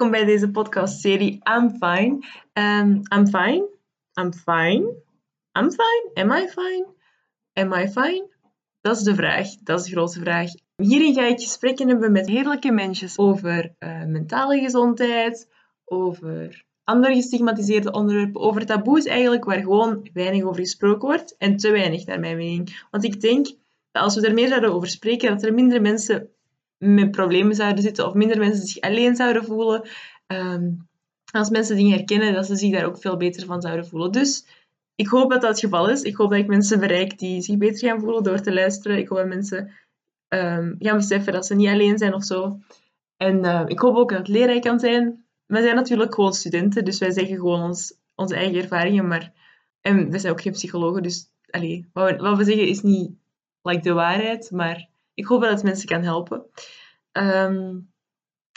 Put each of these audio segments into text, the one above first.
welkom bij deze podcastserie I'm Fine. Um, I'm fine. I'm fine. I'm fine. Am I fine? Am I fine? Dat is de vraag. Dat is de grote vraag. Hierin ga ik gesprekken hebben met heerlijke mensen over uh, mentale gezondheid, over andere gestigmatiseerde onderwerpen, over taboes eigenlijk, waar gewoon weinig over gesproken wordt en te weinig naar mijn mening. Want ik denk dat als we er meer over spreken, dat er minder mensen met problemen zouden zitten of minder mensen zich alleen zouden voelen. Um, als mensen dingen herkennen, dat ze zich daar ook veel beter van zouden voelen. Dus ik hoop dat dat het geval is. Ik hoop dat ik mensen bereik die zich beter gaan voelen door te luisteren. Ik hoop dat mensen um, gaan beseffen dat ze niet alleen zijn of zo. En uh, ik hoop ook dat het leerrijk kan zijn. We zijn natuurlijk gewoon studenten, dus wij zeggen gewoon ons, onze eigen ervaringen. Maar, en we zijn ook geen psychologen, dus wat, we, wat we zeggen is niet like, de waarheid. Maar ik hoop dat het mensen kan helpen. Um,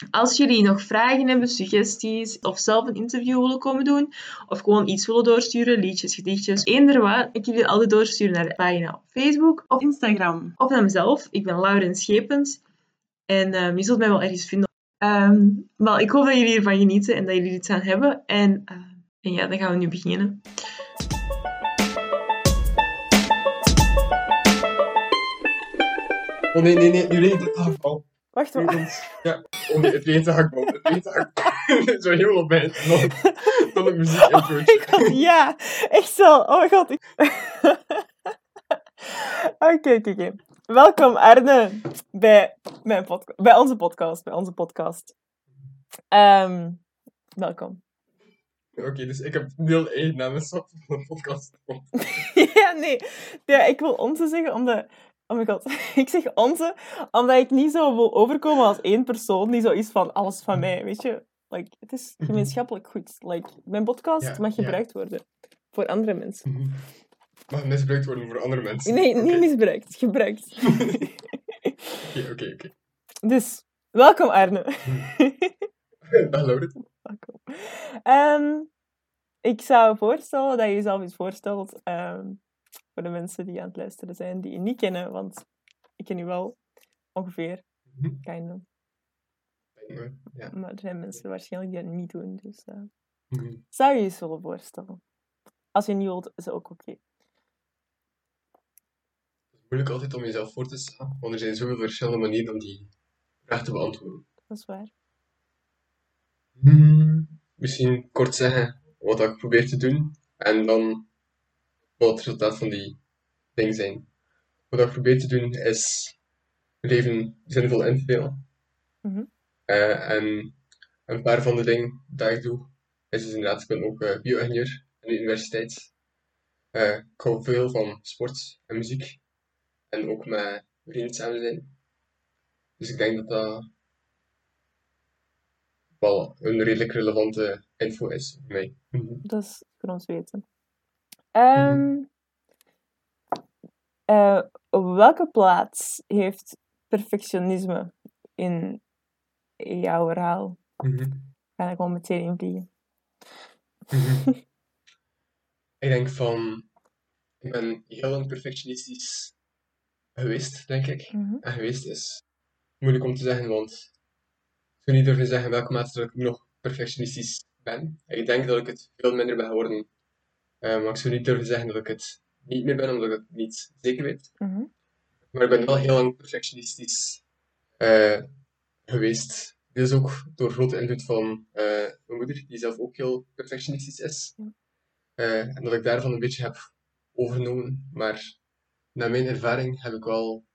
als jullie nog vragen hebben, suggesties of zelf een interview willen komen doen, of gewoon iets willen doorsturen, liedjes, gedichtjes, eender wat, ik jullie altijd doorsturen naar de pagina op Facebook of Instagram. Of naar mezelf. Ik ben Lauren Schepens. En um, je zult mij wel ergens vinden. Um, wel, ik hoop dat jullie ervan genieten en dat jullie iets aan hebben. En, en ja, dan gaan we nu beginnen. Oh nee, nee, nee, nu reed het afval. Wacht, wat? Ja, oh nee, het de hakbal. Het hakbal. Zo helemaal bij het Dan een muziek intro. Oh ja. Echt zo. Oh my god. Oké, oké, oké. Welkom Arne bij, mijn podcast, bij onze podcast. Bij onze podcast. Um, welkom. Oké, okay, dus ik heb deel 1 namens van de podcast. ja, nee. Ja, ik wil onze zeggen, omdat Oh my god. Ik zeg onze, omdat ik niet zo wil overkomen als één persoon die zo is van alles van mij, weet je. Like, het is mhm. gemeenschappelijk goed. Like, mijn podcast mag gebruikt worden voor andere mensen. Mhm. Mag misbruikt worden voor andere mensen? Nee, niet misbruikt. Gebruikt. Oké, oké, oké. Dus, welkom Arne. Hallo. Welkom. Um, ik zou voorstellen dat je jezelf eens voorstelt. Um, voor de mensen die aan het luisteren zijn, die je niet kennen, want ik ken je wel ongeveer. Mm -hmm. Ja. Maar er zijn mensen waarschijnlijk die dat niet doen. Dus uh, mm zou je je zullen voorstellen? Als je niet wilt, is het ook oké. Okay. Het is moeilijk altijd om jezelf voor te stellen, want er zijn zoveel verschillende manieren om die vraag te beantwoorden. Dat is waar. Hmm, misschien kort zeggen wat ik probeer te doen en dan wat het resultaat van die dingen zijn. Wat ik probeer te doen is leven zinvol in te delen. Mm en een paar van de dingen die ik doe, is dus inderdaad, ik ben ook uh, bio-ingenieur aan de universiteit. Uh, ik hou veel van sport en muziek. En ook met vrienden samen zijn. Dus ik denk dat dat wel een redelijk relevante info is voor mij. Dat is voor ons weten. Um, uh, op welke plaats heeft perfectionisme in jouw verhaal? Mm -hmm. Ga ik gewoon meteen invliegen. Mm -hmm. ik denk van, ik ben heel perfectionistisch geweest, denk ik. Mm -hmm. En geweest is moeilijk om te zeggen, want ik zou niet durven zeggen welke mate dat ik nog perfectionistisch ben. Ik denk dat ik het veel minder ben geworden maar ik zou niet durven zeggen dat ik het niet meer ben, omdat ik het niet zeker weet. Mhm. Maar ik ben wel heel lang perfectionistisch uh, geweest. Dit is ook door grote invloed van uh, mijn moeder, die zelf ook heel perfectionistisch is. en dat ik daarvan een beetje heb overgenomen. Maar naar mijn ervaring heb ik wel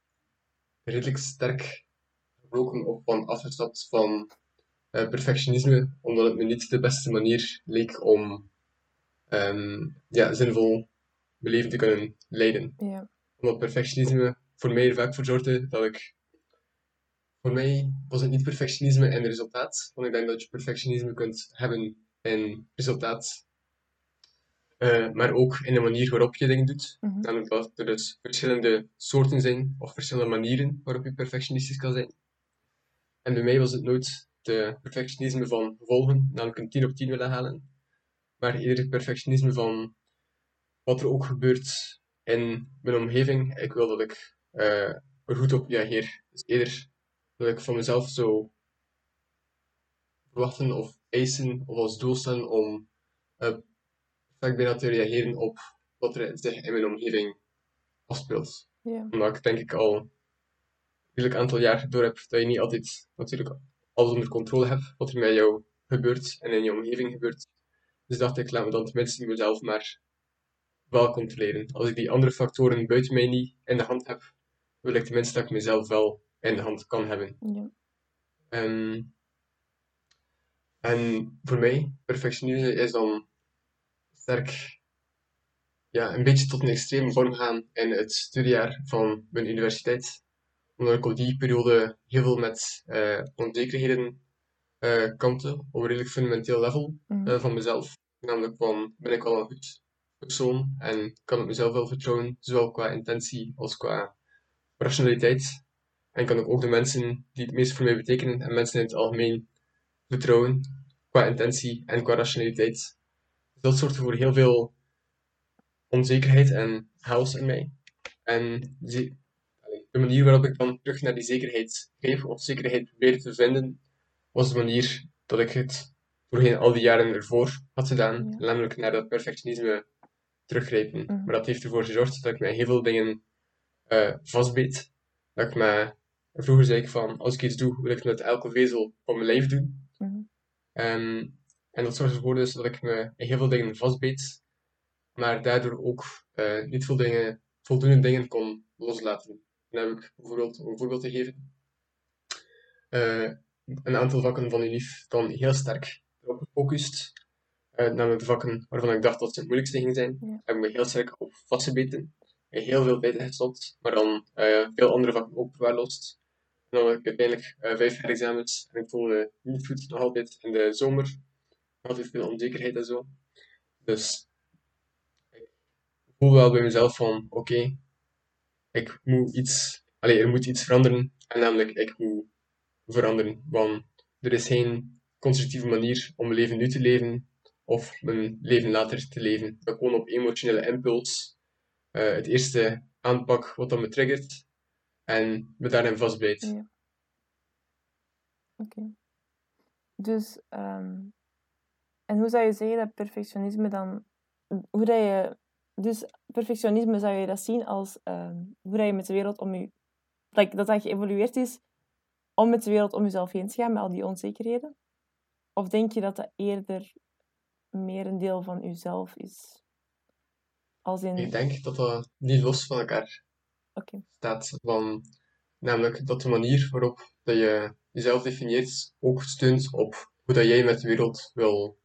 redelijk sterk gebroken op van afgestapt van perfectionisme, omdat het me niet de beste manier leek om um, ja, zinvol mijn leven te kunnen leiden. Ja. Omdat perfectionisme voor mij er vaak voor zorgde dat ik. Voor mij was het niet perfectionisme in het resultaat, want ik denk dat je perfectionisme kunt hebben in resultaat, uh, maar ook in de manier waarop je dingen doet. Mm -hmm. Namelijk dat er dus verschillende soorten zijn, of verschillende manieren waarop je perfectionistisch kan zijn. En bij mij was het nooit de perfectionisme van volgen, namelijk een 10 op 10 willen halen, maar eerder perfectionisme van wat er ook gebeurt in mijn omgeving. Ik wil dat ik uh, er goed op reageer. Dus eerder dat ik van mezelf zo verwachten of eisen of als doel stellen om uh, vaak bijna te reageren op wat er zich in mijn omgeving afspeelt. Ja. Omdat ik denk ik al een aantal jaar door heb dat je niet altijd natuurlijk alles onder controle hebt wat er met jou gebeurt en in je omgeving gebeurt. Dus dacht ik, laat me dan tenminste mezelf maar wel controleren. Als ik die andere factoren buiten mij niet in de hand heb, wil ik tenminste dat ik mezelf wel in de hand kan hebben. Ja. Ehm, en voor mij, perfectionisme is dan sterk ja, een beetje tot een extreme vorm gaan in het studiejaar van mijn universiteit. Omdat ik op die periode heel veel met uh, onzekerheden uh, kampte, op een redelijk fundamenteel level Mhm. uh, van mezelf. Namelijk van, ben ik wel een goed persoon en kan ik mezelf wel vertrouwen, zowel qua intentie als qua rationaliteit. En kan ik ook de mensen die het meest voor mij betekenen en mensen in het algemeen vertrouwen, qua intentie en qua rationaliteit. Dat zorgt voor heel veel onzekerheid en chaos in mij. En de manier waarop ik dan terug naar die zekerheid greep, of zekerheid probeerde te vinden, was de manier dat ik het voorheen al die jaren ervoor had gedaan, Ja. namelijk naar dat perfectionisme teruggrijpen. Mhm. Maar dat heeft ervoor gezorgd dat ik mij heel veel dingen eh vastbeet. Dat ik me, vroeger zei ik van, als ik iets doe, wil ik het met elke vezel van mijn lijf doen. Mhm. En dat zorgde ervoor dus dat ik me heel veel dingen vastbeet, maar daardoor ook eh, niet veel dingen, voldoende dingen kon loslaten. Dan heb ik bijvoorbeeld, om een voorbeeld te geven, eh, een aantal vakken van UNIF dan heel sterk erop gefocust. Eh, namelijk de vakken waarvan ik dacht dat ze het moeilijkste gingen zijn, Ja. heb ik me heel sterk op vastgebeten. Er heel veel tijd gestopt, maar dan eh, veel andere vakken ook verwaarloosd. En dan had ik uiteindelijk eh, vijf herexamens en ik voelde niet goed, nog altijd in de zomer. Nog altijd veel onzekerheid en zo. Dus ik voel wel bij mezelf van, oké, ik moet iets, allee, er moet iets veranderen. En namelijk, ik moet veranderen. Want er is geen constructieve manier om mijn leven nu te leven of mijn leven later te leven. Dat gewoon op emotionele impuls eh, het eerste aanpak wat dan me triggert en me daarin vastbijt. Oké. Dus, ehm, en hoe zou je zeggen dat perfectionisme dan, hoe dat je, dus perfectionisme zou je dat zien als ehm, hoe dat je met de wereld om je, like, dat dat geëvolueerd is om met de wereld om jezelf heen te gaan met al die onzekerheden? Of denk je dat dat eerder meer een deel van jezelf is? Als in, Ik denk dat dat niet los van elkaar oké, staat. Van, namelijk dat de manier waarop dat je jezelf definieert ook steunt op hoe dat jij met de wereld wil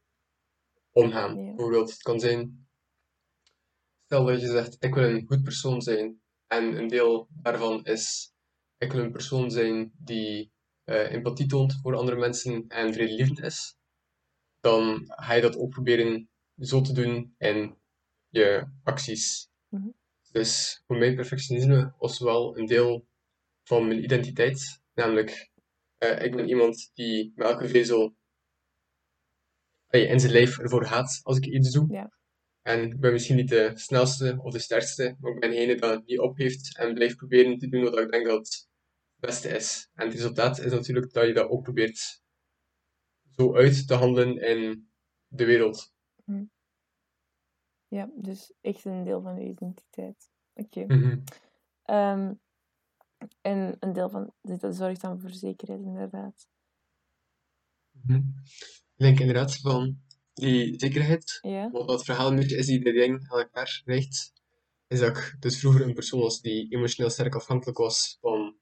omgaan. Ja. Bijvoorbeeld, het kan zijn, stel dat je zegt, ik wil een goed persoon zijn. En een deel daarvan is, wil een persoon zijn die eh, empathie toont voor andere mensen en vredelievend is. Dan ga je dat ook proberen zo te doen in je acties. Mhm. Dus voor mij perfectionisme was wel een deel van mijn identiteit. Namelijk, eh, ik ben iemand die met elke vezel in zijn lijf ervoor gaat als ik iets doe. Ja. En ik ben misschien niet de snelste of de sterkste, maar ik ben degene die het niet opgeeft en blijft proberen te doen wat ik denk dat beste is. En het resultaat is natuurlijk dat je dat ook probeert zo uit te handelen in de wereld. ja, dus echt een deel van je identiteit. Oké. Mhm. Ehm, en een deel van dit zorgt dan voor zekerheid, inderdaad. Mhm. Ik denk inderdaad van die zekerheid, Ja, wat dat verhaal een beetje is die de dingen aan elkaar richt, is dat ik dus vroeger een persoon was die emotioneel sterk afhankelijk was van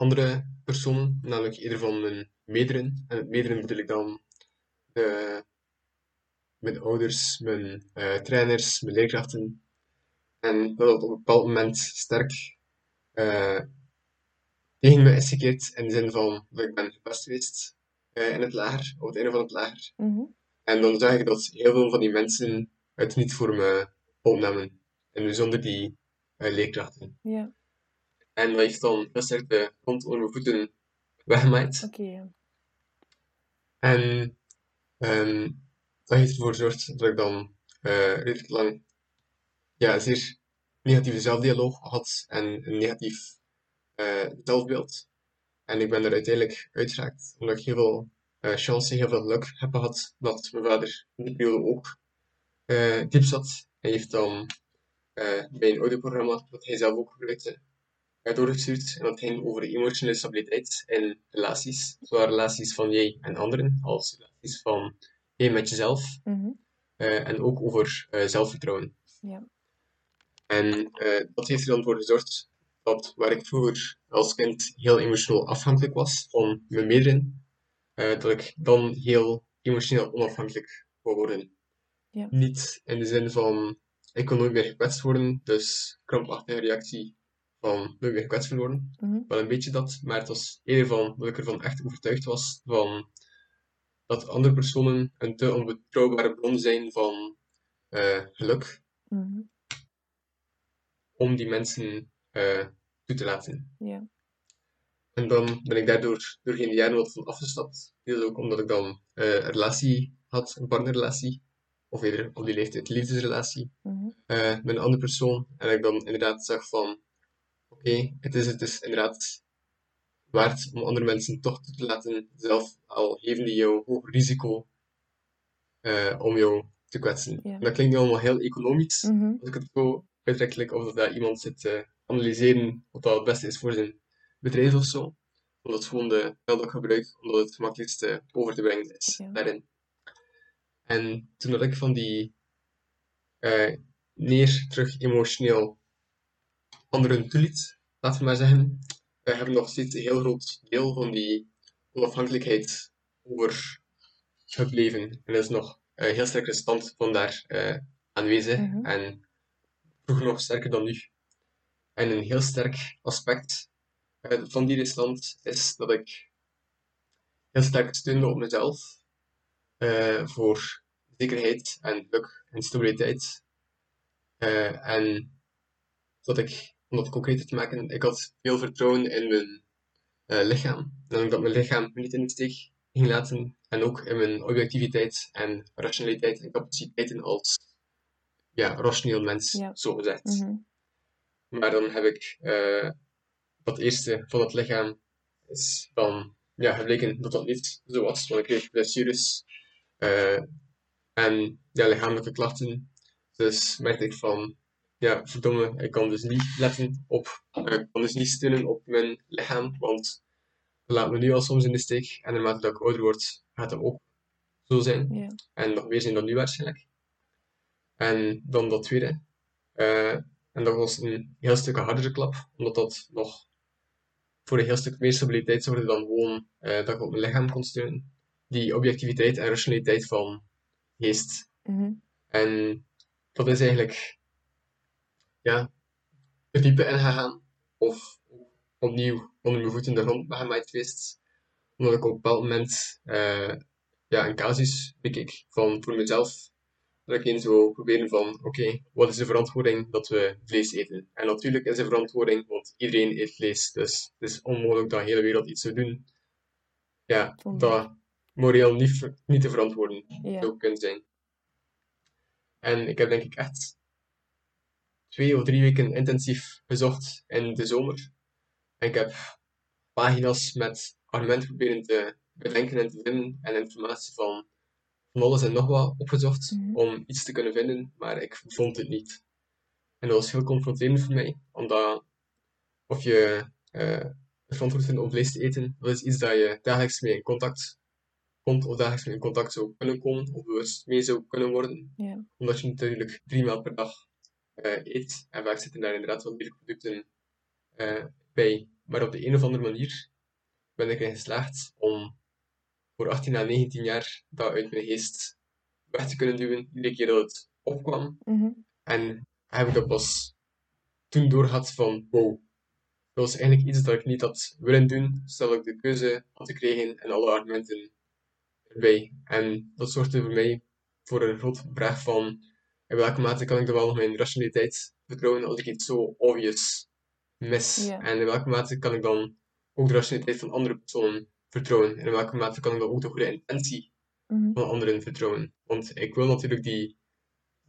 andere personen, namelijk ieder van mijn meerderen. En met meerderen bedoel ik dan de, mijn ouders, mijn eh, trainers, mijn leerkrachten. En dat op een bepaald moment sterk eh, tegen me is gekeerd in de zin van dat ik ben gepest geweest eh, in het lager, op het einde van het lager. mhm, En dan zag ik dat heel veel van die mensen het niet voor me opnamen. En bijzonder die eh, leerkrachten. ja, En dat heeft dan heel sterk de grond onder mijn voeten weggemaaid. oké. En ehm, dat heeft ervoor gezorgd dat ik dan eh, redelijk lang ja, zeer negatieve zelfdialoog had en een negatief eh, zelfbeeld. En ik ben er uiteindelijk uitgeraakt, omdat ik heel veel eh chance, heel veel geluk heb gehad dat mijn vader in die periode ook eh diep zat. Hij heeft dan eh, bij een audioprogramma dat hij zelf ook gebruikte, eh, doorgestuurd. En dat ging over emotionele stabiliteit in relaties. Zowel relaties van jij en anderen, als relaties van jij met jezelf. Mhm. eh, en ook over eh, zelfvertrouwen. Ja. En eh, dat heeft er dan voor gezorgd dat waar ik vroeger als kind heel emotioneel afhankelijk was van mijn meerderen, dat ik dan heel emotioneel onafhankelijk wou worden. Ja. Niet in de zin van ik kon nooit meer gekwetst worden, dus krampachtige reactie van nooit meer gekwetst worden. Mhm. Wel een beetje dat, maar het was eerder van dat ik ervan echt overtuigd was van dat andere personen een te onbetrouwbare bron zijn van eh, geluk Mhm. om die mensen eh, toe te laten. Ja. En dan ben ik daardoor doorheen de jaren wat van afgestapt. Deels ook omdat ik dan eh, een relatie had, een partnerrelatie, of eerder op die leeftijd liefdesrelatie, Mhm. met een andere persoon. En ik dan inderdaad zag van, oké, het is het dus inderdaad waard om andere mensen toch toe te laten, zelf al geven die jou hoog risico eh, om jou te kwetsen. Ja. Dat klinkt nu allemaal heel economisch, Mhm. als ik het zo uitrekkelijk of dat daar iemand zit te analyseren wat dat het beste is voor zijn bedrijf of zo. Omdat het gewoon de dat ik gebruik, omdat het gemakkelijkste over te brengen is daarin. En toen dat ik van die eh, neer terug emotioneel anderen toeliet, laten we maar zeggen, we hebben nog steeds een heel groot deel van die onafhankelijkheid overgebleven. En er is nog een heel sterke stand van daar eh, aanwezig. Mhm. En vroeger nog sterker dan nu. En een heel sterk aspect eh, van die restant is dat ik heel sterk steunde op mezelf eh, voor zekerheid en geluk en stabiliteit. En dat ik, om dat concreter te maken, ik had veel vertrouwen in mijn eh, lichaam. En dat mijn lichaam me niet in de steek ging laten. En ook in mijn objectiviteit en rationaliteit en capaciteiten als ja, rationeel mens, Ja. zo gezegd. Mhm. Maar dan heb ik eh, dat eerste van het lichaam is dan ja, gebleken dat dat niet zo was. Want ik kreeg blessures eh, en ja, lichamelijke klachten. Dus merkte ik van, ja, verdomme, ik kan dus niet letten op, eh, ik kan dus niet steunen op mijn lichaam, want dat laat me nu al soms in de steek. En naarmate dat ik ouder word, gaat dat ook zo zijn. Ja. En nog meer zijn dan nu waarschijnlijk. En dan dat tweede. eh, en dat was een heel stuk hardere klap, omdat dat nog voor een heel stuk meer stabiliteit zorgde dan gewoon eh, dat ik op mijn lichaam kon steunen. Die objectiviteit en rationaliteit van geest. Mhm. En dat is eigenlijk ja, er diepe in gegaan. Of opnieuw onder mijn voeten de grond gemaaid geweest. Omdat ik op een bepaald moment eh, ja, een casus bekeek van voor mezelf. Dat ik eens wil proberen van, oké, wat is de verantwoording dat we vlees eten? En natuurlijk is de verantwoording, want iedereen eet vlees. Dus het is onmogelijk dat de hele wereld iets zou doen. Ja, dat moreel niet, niet te verantwoorden Ja. zou kunnen zijn. En ik heb denk ik echt twee of drie weken intensief gezocht in de zomer. En ik heb pagina's met argumenten proberen te bedenken en te vinden en informatie van van alles en nog wat opgezocht Mhm. om iets te kunnen vinden, maar ik vond het niet. En dat was heel confronterend voor mij, omdat of je eh verantwoord vindt om vlees te eten, dat is iets dat je dagelijks mee in contact komt, of dagelijks mee in contact zou kunnen komen, of bewust mee zou kunnen worden omdat je natuurlijk drie maal per dag eet. En vaak zitten daar inderdaad wel dierproducten eh bij. Maar op de een of andere manier ben ik erin geslaagd om voor 18 à 19 jaar dat uit mijn geest weg te kunnen duwen, iedere keer dat het opkwam. Mhm. En heb ik dat pas toen doorgehad van, wow, dat was eigenlijk iets dat ik niet had willen doen, stel ik de keuze had gekregen en alle argumenten erbij. En dat zorgde voor mij voor een grote vraag van, in welke mate kan ik dan wel nog mijn rationaliteit vertrouwen als ik iets zo obvious mis? En in welke mate kan ik dan ook de rationaliteit van andere personen vertrouwen? En in welke mate kan ik dan ook de goede intentie Mhm. van anderen vertrouwen? Want ik wil natuurlijk die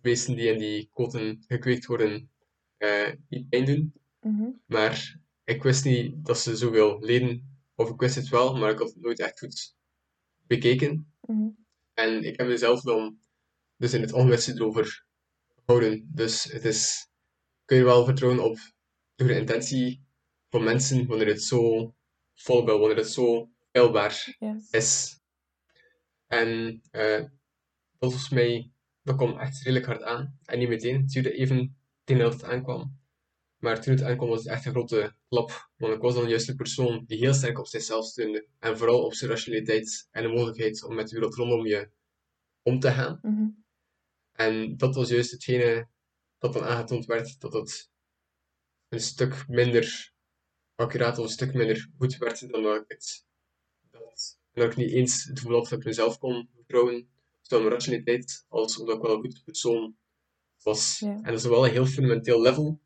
beesten die in die koten gekweekt worden, eh, niet pijn doen. Mhm. Maar ik wist niet dat ze zoveel leden. Of ik wist het wel, maar ik had het nooit echt goed bekeken. Mhm. En ik heb mezelf dan dus in het onwisse erover Dus het is, kun je wel vertrouwen op de goede intentie van mensen wanneer het zo volbel, wanneer het zo peilbaar Yes. is. En eh, volgens mij, dat kwam echt redelijk hard aan. En niet meteen, het duurde even tegen dat het aankwam. Maar toen het aankwam was het echt een grote klap. Want ik was dan juist de persoon die heel sterk op zichzelf steunde. En vooral op zijn rationaliteit en de mogelijkheid om met de wereld rondom je om te gaan. Mhm. En dat was juist hetgene dat dan aangetoond werd, dat het een stuk minder accuraat of een stuk minder goed werd dan dat ik het. En dat ik niet eens het gevoel had dat ik mezelf kon vertrouwen, zowel mijn rationaliteit als omdat ik wel een goede persoon was. Ja. En dat is wel een heel fundamenteel level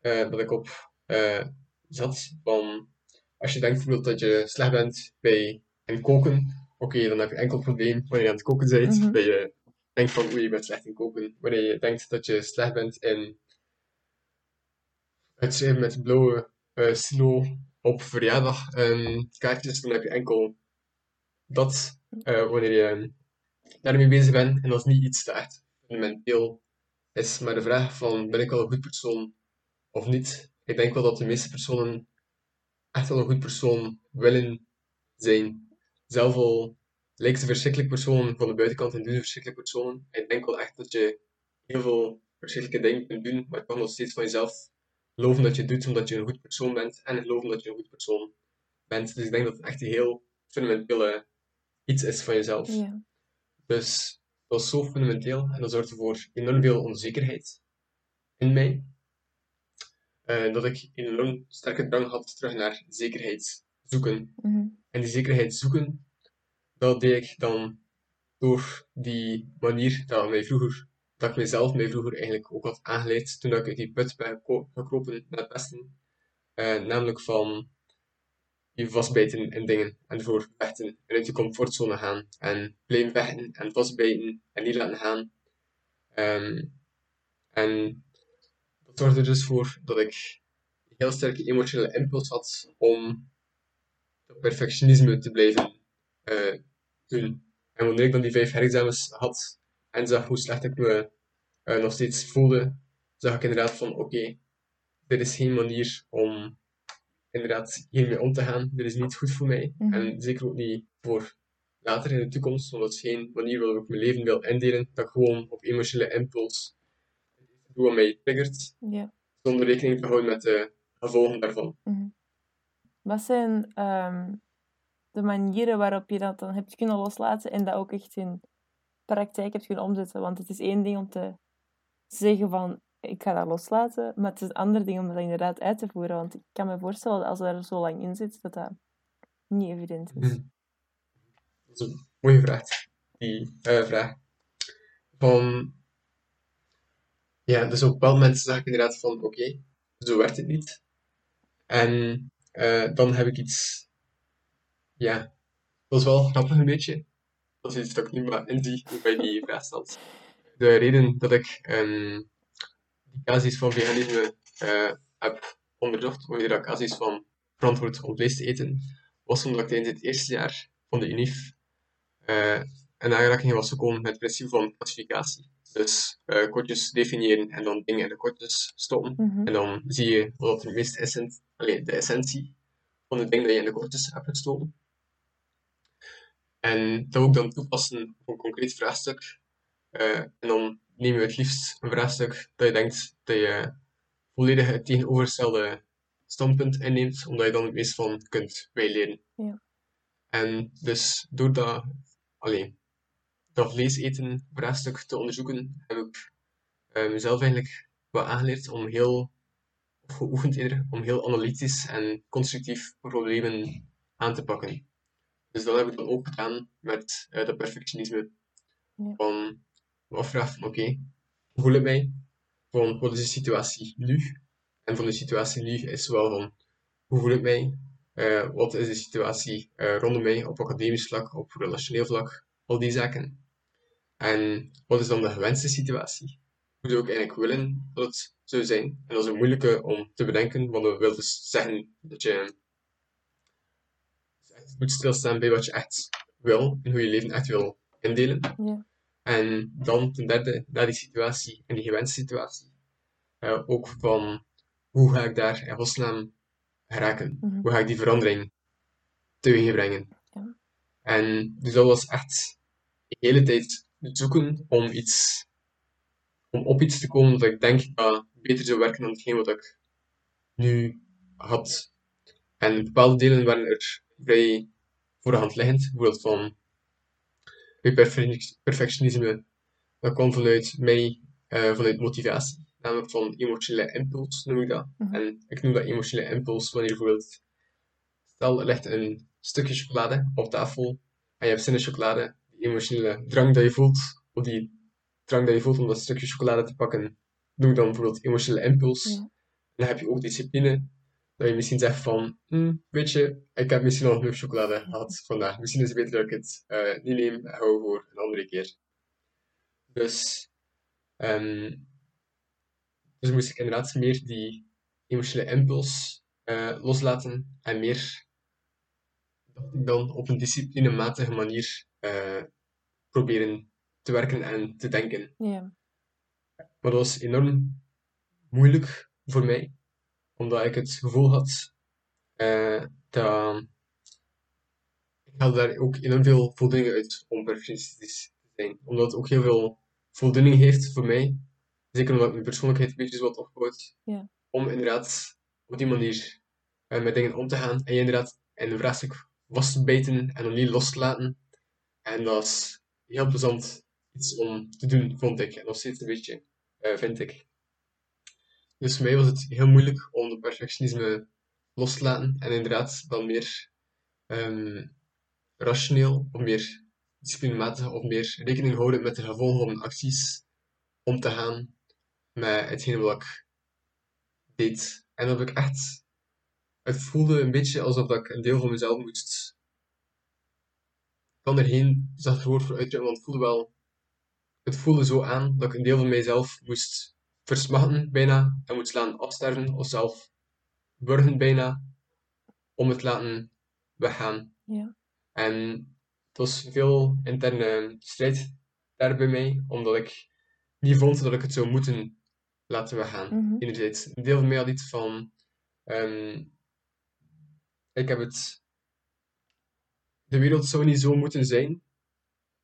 eh, dat ik op eh, zat. Van, als je denkt bijvoorbeeld dat je slecht bent bij het koken, oké, dan heb je enkel probleem wanneer je aan het koken bent, Mhm. je denkt van oei, je bent slecht in koken. Wanneer je denkt dat je slecht bent in het schrijven met blauwe stilo op verjaardag kaartjes, dan heb je enkel dat eh, wanneer je daarmee bezig bent. En dat is niet iets dat echt fundamenteel is. Maar de vraag van ben ik wel een goed persoon of niet? Ik denk wel dat de meeste personen echt wel een goed persoon willen zijn. Zelf al lijkt ze verschrikkelijk personen van de buitenkant en doen ze verschrikkelijke personen. Ik denk wel echt dat je heel veel verschrikkelijke dingen kunt doen, maar je kan nog steeds van jezelf geloven dat je het doet omdat je een goed persoon bent en geloven dat je een goed persoon bent. Dus ik denk dat het echt een heel fundamentele iets is van jezelf. Ja. Dus dat is zo fundamenteel en dat zorgde voor enorm veel onzekerheid in mij. Eh, dat ik een enorm sterke drang had terug naar zekerheid zoeken. Mhm. En die zekerheid zoeken, dat deed ik dan door die manier dat, mij vroeger, dat ik mezelf mij vroeger eigenlijk ook had aangeleid toen ik uit die put ben gekropen naar het westen. Eh, namelijk van je vastbijten in dingen en ervoor vechten en uit je comfortzone gaan en blijven vechten en vastbijten en niet laten gaan. Ehm, en dat zorgde er dus voor dat ik een heel sterke emotionele impuls had om dat perfectionisme te blijven eh, En wanneer ik dan die vijf herexamens had en zag hoe slecht ik me eh, nog steeds voelde, zag ik inderdaad van oké, dit is geen manier om inderdaad hiermee om te gaan. Dit is niet goed voor mij. Mhm. En zeker ook niet voor later in de toekomst, want dat is geen manier waarop ik mijn leven wil indelen. Dat ik gewoon op emotionele impuls doe wat mij triggert, Ja. zonder rekening te houden met de gevolgen daarvan. Mhm. Wat zijn ehm, de manieren waarop je dat dan hebt kunnen loslaten en dat ook echt in praktijk hebt kunnen omzetten? Want het is één ding om te zeggen van ik ga dat loslaten, maar het is een ander ding om dat inderdaad uit te voeren. Want ik kan me voorstellen dat als je er zo lang in zit, dat dat niet evident is. Mhm. Dat is een mooie vraag. Die eh, vraag. Van, ja, dus een bepaald moment zag ik inderdaad van, oké, zo werkt het niet. En eh, dan heb ik iets, ja, dat is wel grappig een beetje. Dat is iets dat ik nu maar inzie bij die vraag stelt. De reden dat ik ehm, die casus van veganisme eh, heb onderzocht, of de casus van verantwoord om vlees te eten, was omdat ik tijdens het eerste jaar van de UNIF eh in aanraking was gekomen met het principe van klassificatie. Dus eh kortjes definiëren en dan dingen in de kortjes stoppen. Mhm. En dan zie je wat de meest essent, allee, de essentie van het ding dat je in de kortjes hebt gestoken. En dat ook dan toepassen op een concreet vraagstuk. Eh, en dan neem je het liefst een vraagstuk dat je denkt dat je volledig het tegenovergestelde standpunt inneemt, omdat je dan het meest van kunt bijleren. Ja. En dus door dat, alleen, dat vlees eten vraagstuk te onderzoeken, heb ik eh, mezelf eigenlijk wel aangeleerd om heel, of geoefend eerder, om heel analytisch en constructief problemen aan te pakken. Dus dat heb ik dan ook gedaan met eh, dat perfectionisme. Ja. Van me afvragen oké, hoe voel ik mij? Van wat is de situatie nu? En van de situatie nu is wel van hoe voel ik mij? Eh, wat is de situatie eh, rondom mij op academisch vlak, op relationeel vlak, al die zaken. En wat is dan de gewenste situatie? Hoe zou ik eigenlijk willen dat het zou zijn? En dat is een moeilijke om te bedenken, want dat wil dus zeggen dat je moet stilstaan bij wat je echt wil en hoe je leven echt wil indelen. Ja. En dan ten derde, naar die situatie en die gewenste situatie. eh, ook van hoe ga ik daar in godsnaam geraken? Mhm. Hoe ga ik die verandering teweeg brengen? Ja. En dus dat was echt de hele tijd zoeken om iets, om op iets te komen dat ik denk dat beter zou werken dan hetgeen wat ik nu had. En bepaalde delen waren er vrij voor de hand liggend, bijvoorbeeld van perfectionisme, dat kwam vanuit mij, eh, vanuit motivatie, namelijk van emotionele impuls noem ik dat. Mhm. En ik noem dat emotionele impuls wanneer bijvoorbeeld, stel er ligt een stukje chocolade op tafel en je hebt zin in chocolade, die emotionele drang dat je voelt, of die drang dat je voelt om dat stukje chocolade te pakken, noem ik dan bijvoorbeeld emotionele impuls. Ja. Dan heb je ook discipline, dat je misschien zegt van, "Hm, weet je, ik heb misschien al genoeg chocolade gehad vandaag. Misschien is het beter dat ik het eh, niet neem en hou voor een andere keer. Dus, ehm, dus moest ik inderdaad meer die emotionele impuls eh, loslaten en meer ik dan op een disciplinematige manier eh, proberen te werken en te denken. Ja. Maar dat was enorm moeilijk voor mij, omdat ik het gevoel had eh, dat ik haalde daar ook enorm veel voldoening uit om perfectionistisch te zijn. Omdat het ook heel veel voldoening heeft voor mij, zeker omdat mijn persoonlijkheid een beetje is wat opgebouwd, Ja. om inderdaad op die manier eh, met dingen om te gaan en je inderdaad in een vraagstuk vast te bijten en dan niet los te laten. En dat is heel plezant iets om te doen, vond ik. En nog steeds een beetje, eh, vind ik. Dus voor mij was het heel moeilijk om de perfectionisme los te laten en inderdaad dan meer ehm, rationeel of meer disciplinematig of meer rekening houden met de gevolgen van mijn acties om te gaan met hetgene wat ik deed. En dat ik echt, het voelde een beetje alsof ik een deel van mezelf moest ik kan er geen zacht woord voor uitdrukken, want het voelde wel, het voelde zo aan dat ik een deel van mijzelf moest versmachten bijna en moest laten afsterven of zelf burgen bijna om het te laten weggaan. Ja. En het was veel interne strijd daar bij mij, omdat ik niet vond dat ik het zou moeten laten weggaan. Enerzijds, een deel van mij had iets van, ehm, ik heb het, de wereld zou niet zo moeten zijn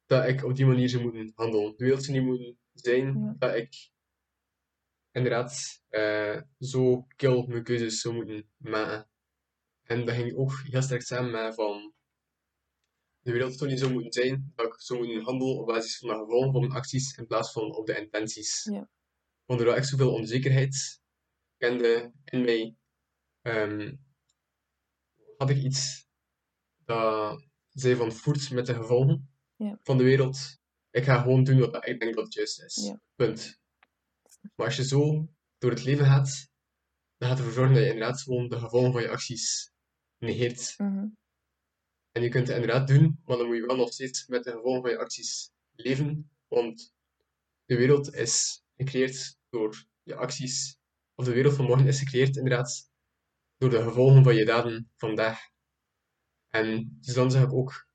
dat ik op die manier zou moeten handelen. De wereld zou niet moeten zijn Ja. dat ik inderdaad eh, zo kil mijn keuzes zou moeten maken. En dat ging ook heel sterk samen met van de wereld zou niet zo moeten zijn dat ik zou moeten handelen op basis van de gevolgen van mijn acties in plaats van op de intenties. Ja. Want doordat ik zoveel onzekerheid kende in mij, ehm, had ik iets dat zei van voert met de gevolgen Ja. van de wereld. Ik ga gewoon doen wat ik denk dat het juist is. Ja. Punt. Maar als je zo door het leven gaat, dan gaat ervoor zorgen dat je inderdaad gewoon de gevolgen van je acties negeert. Mhm. En je kunt het inderdaad doen, maar dan moet je wel nog steeds met de gevolgen van je acties leven. Want de wereld is gecreëerd door je acties. Of de wereld van morgen is gecreëerd inderdaad door de gevolgen van je daden vandaag. En dus dan zeg ik ook,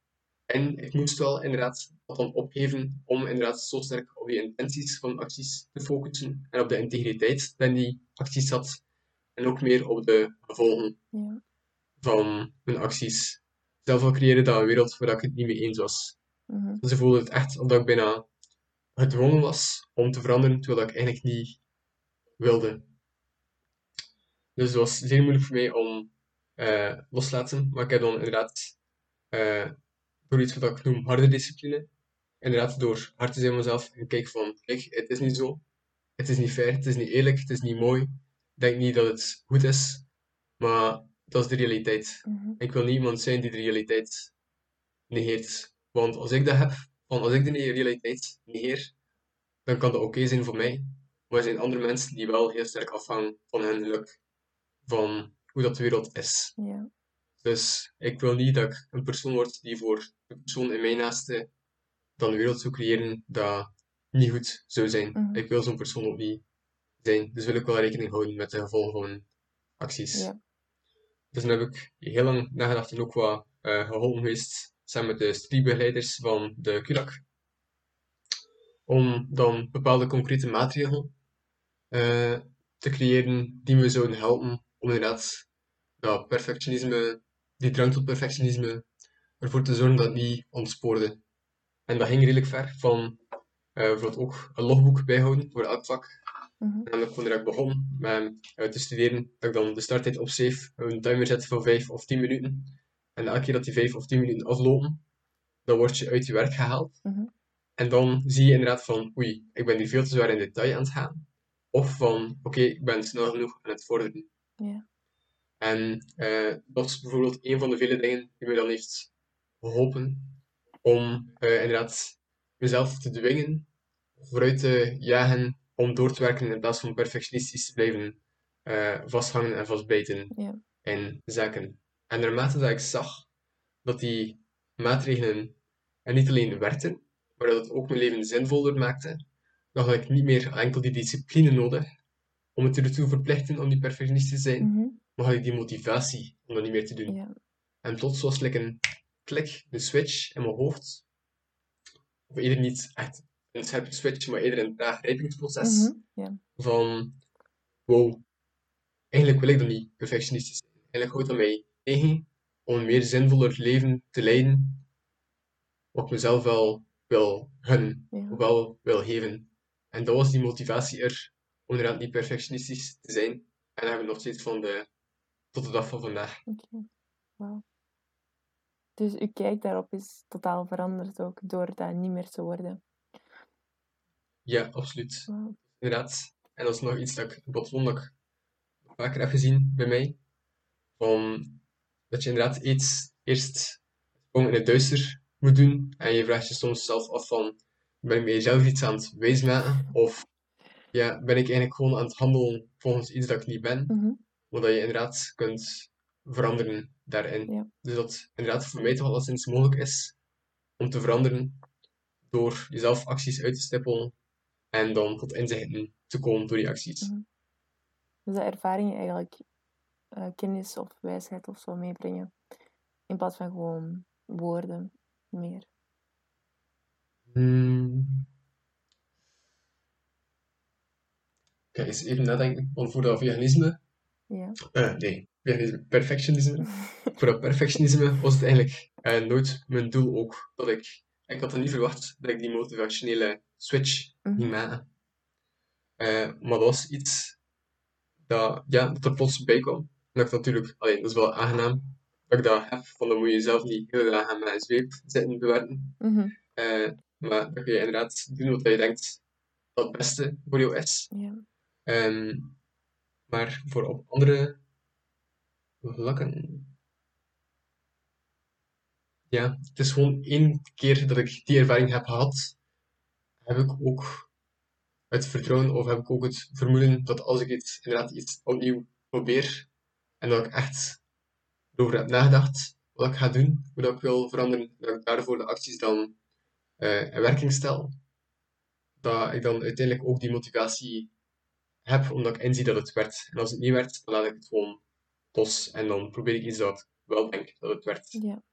en ik moest wel inderdaad dat dan opgeven om inderdaad zo sterk op die intenties van acties te focussen en op de integriteit die in die acties zat. En ook meer op de gevolgen Ja. van mijn acties. Zelf wel creëren dat een wereld waar ik het niet mee eens was. Mhm. Dus ik voelde het echt omdat ik bijna gedwongen was om te veranderen, terwijl ik eigenlijk niet wilde. Dus het was zeer moeilijk voor mij om eh, los te laten, maar ik heb dan inderdaad eh, door iets wat ik noem harde discipline, inderdaad door hard te zijn mezelf en kijken van, kijk, het is niet zo, het is niet fair, het is niet eerlijk, het is niet mooi, ik denk niet dat het goed is, maar dat is de realiteit. Mhm. Ik wil niet iemand zijn die de realiteit negeert. Want als ik dat heb, van als ik de realiteit negeer, dan kan dat oké zijn voor mij. Maar er zijn andere mensen die wel heel sterk afhangen van hun geluk, van hoe dat de wereld is. Ja. Dus ik wil niet dat ik een persoon word die voor de persoon in mijn naaste dan een wereld zou creëren dat niet goed zou zijn. Mhm. Ik wil zo'n persoon ook niet zijn. Dus wil ik wel rekening houden met de gevolgen van mijn acties. Ja. Dus dan heb ik heel lang nagedacht en ook wat eh, geholpen geweest samen met de studiebegeleiders van de CULAC, om dan bepaalde concrete maatregelen eh, te creëren die me zouden helpen om inderdaad dat perfectionisme, die drang tot perfectionisme, ervoor te zorgen dat het niet ontspoorde. En dat ging redelijk ver van eh, bijvoorbeeld ook een logboek bijhouden voor elk vak. Mhm. En dan kon ik begon met eh, te studeren, dat ik dan de starttijd opschreef, een timer zette van 5 of 10 minuten. En elke keer dat die 5 of 10 minuten aflopen, dan word je uit je werk gehaald. Mhm. En dan zie je inderdaad van, oei, ik ben hier veel te zwaar in detail aan het gaan. Of van, oké, ik ben snel genoeg aan het vorderen. Ja. En eh, dat is bijvoorbeeld een van de vele dingen die mij dan heeft geholpen om eh, inderdaad mezelf te dwingen, vooruit te jagen, om door te werken in plaats van perfectionistisch te blijven eh, vasthangen en vastbijten Ja. in zaken. En naarmate dat ik zag dat die maatregelen en niet alleen werkten, maar dat het ook mijn leven zinvoller maakte, dan had ik niet meer enkel die discipline nodig om het ertoe verplichten om niet perfectionistisch te zijn, Mhm. Maar had ik die motivatie om dat niet meer te doen. Ja. En plots was like een klik, een switch in mijn hoofd. Of eerder niet echt een scherpe switch, maar eerder een traag rijpingsproces. Mhm. Van, wow, eigenlijk wil ik dan niet perfectionistisch zijn. Eigenlijk houdt dat mij tegen om een meer zinvoller leven te leiden, wat ik mezelf wel wil gunnen, wel wil geven. En dat was die motivatie er, om inderdaad niet perfectionistisch te zijn. En dat hebben we nog steeds van de, tot de dag van vandaag. Oké. Dus uw kijk daarop is totaal veranderd ook door dat niet meer te worden. Ja, absoluut. Inderdaad. En dat is nog iets dat ik botwonderlijk vaker heb gezien bij mij. Van, dat je inderdaad iets eerst gewoon in het duister moet doen. En je vraagt je soms zelf af van, ben ik mezelf iets aan het wijsmaken? Of ja, ben ik eigenlijk gewoon aan het handelen volgens iets dat ik niet ben? Mhm. Dat je inderdaad kunt veranderen daarin. Ja. Dus dat inderdaad voor mij toch alleszins mogelijk is om te veranderen door jezelf acties uit te stippelen en dan tot inzichten te komen door die acties. Mhm. Dus dat ervaringen eigenlijk eh, kennis of wijsheid of zo meebrengen. In plaats van gewoon woorden meer. Hmm. Kijk eens even nadenken, want voor dat veganisme, Ja. eh, nee, perfectionisme, voor dat perfectionisme was het eigenlijk eh, nooit mijn doel ook dat ik, ik had er niet verwacht dat ik die motivationele switch ging maken. Eh, maar dat was iets dat, ja, dat er plots bij kwam. En dat ik natuurlijk, alleen, dat is wel aangenaam dat ik dat heb, van dan moet je zelf niet heel dagen aan mijn zweep zitten bewerken. Mhm. Maar dan kun je inderdaad doen wat je denkt dat het beste voor jou is. Ehm, maar voor op andere vlakken. Ja, het is gewoon één keer dat ik die ervaring heb gehad, heb ik ook het vertrouwen of heb ik ook het vermoeden dat als ik iets, inderdaad iets opnieuw probeer en dat ik echt erover heb nagedacht wat ik ga doen, hoe dat ik wil veranderen, dat ik daarvoor de acties dan eh, in werking stel, dat ik dan uiteindelijk ook die motivatie heb, omdat ik inzie dat het werkt. En als het niet werkt, dan laat ik het gewoon los en dan probeer ik iets dat ik wel denk dat het werkt. Ja.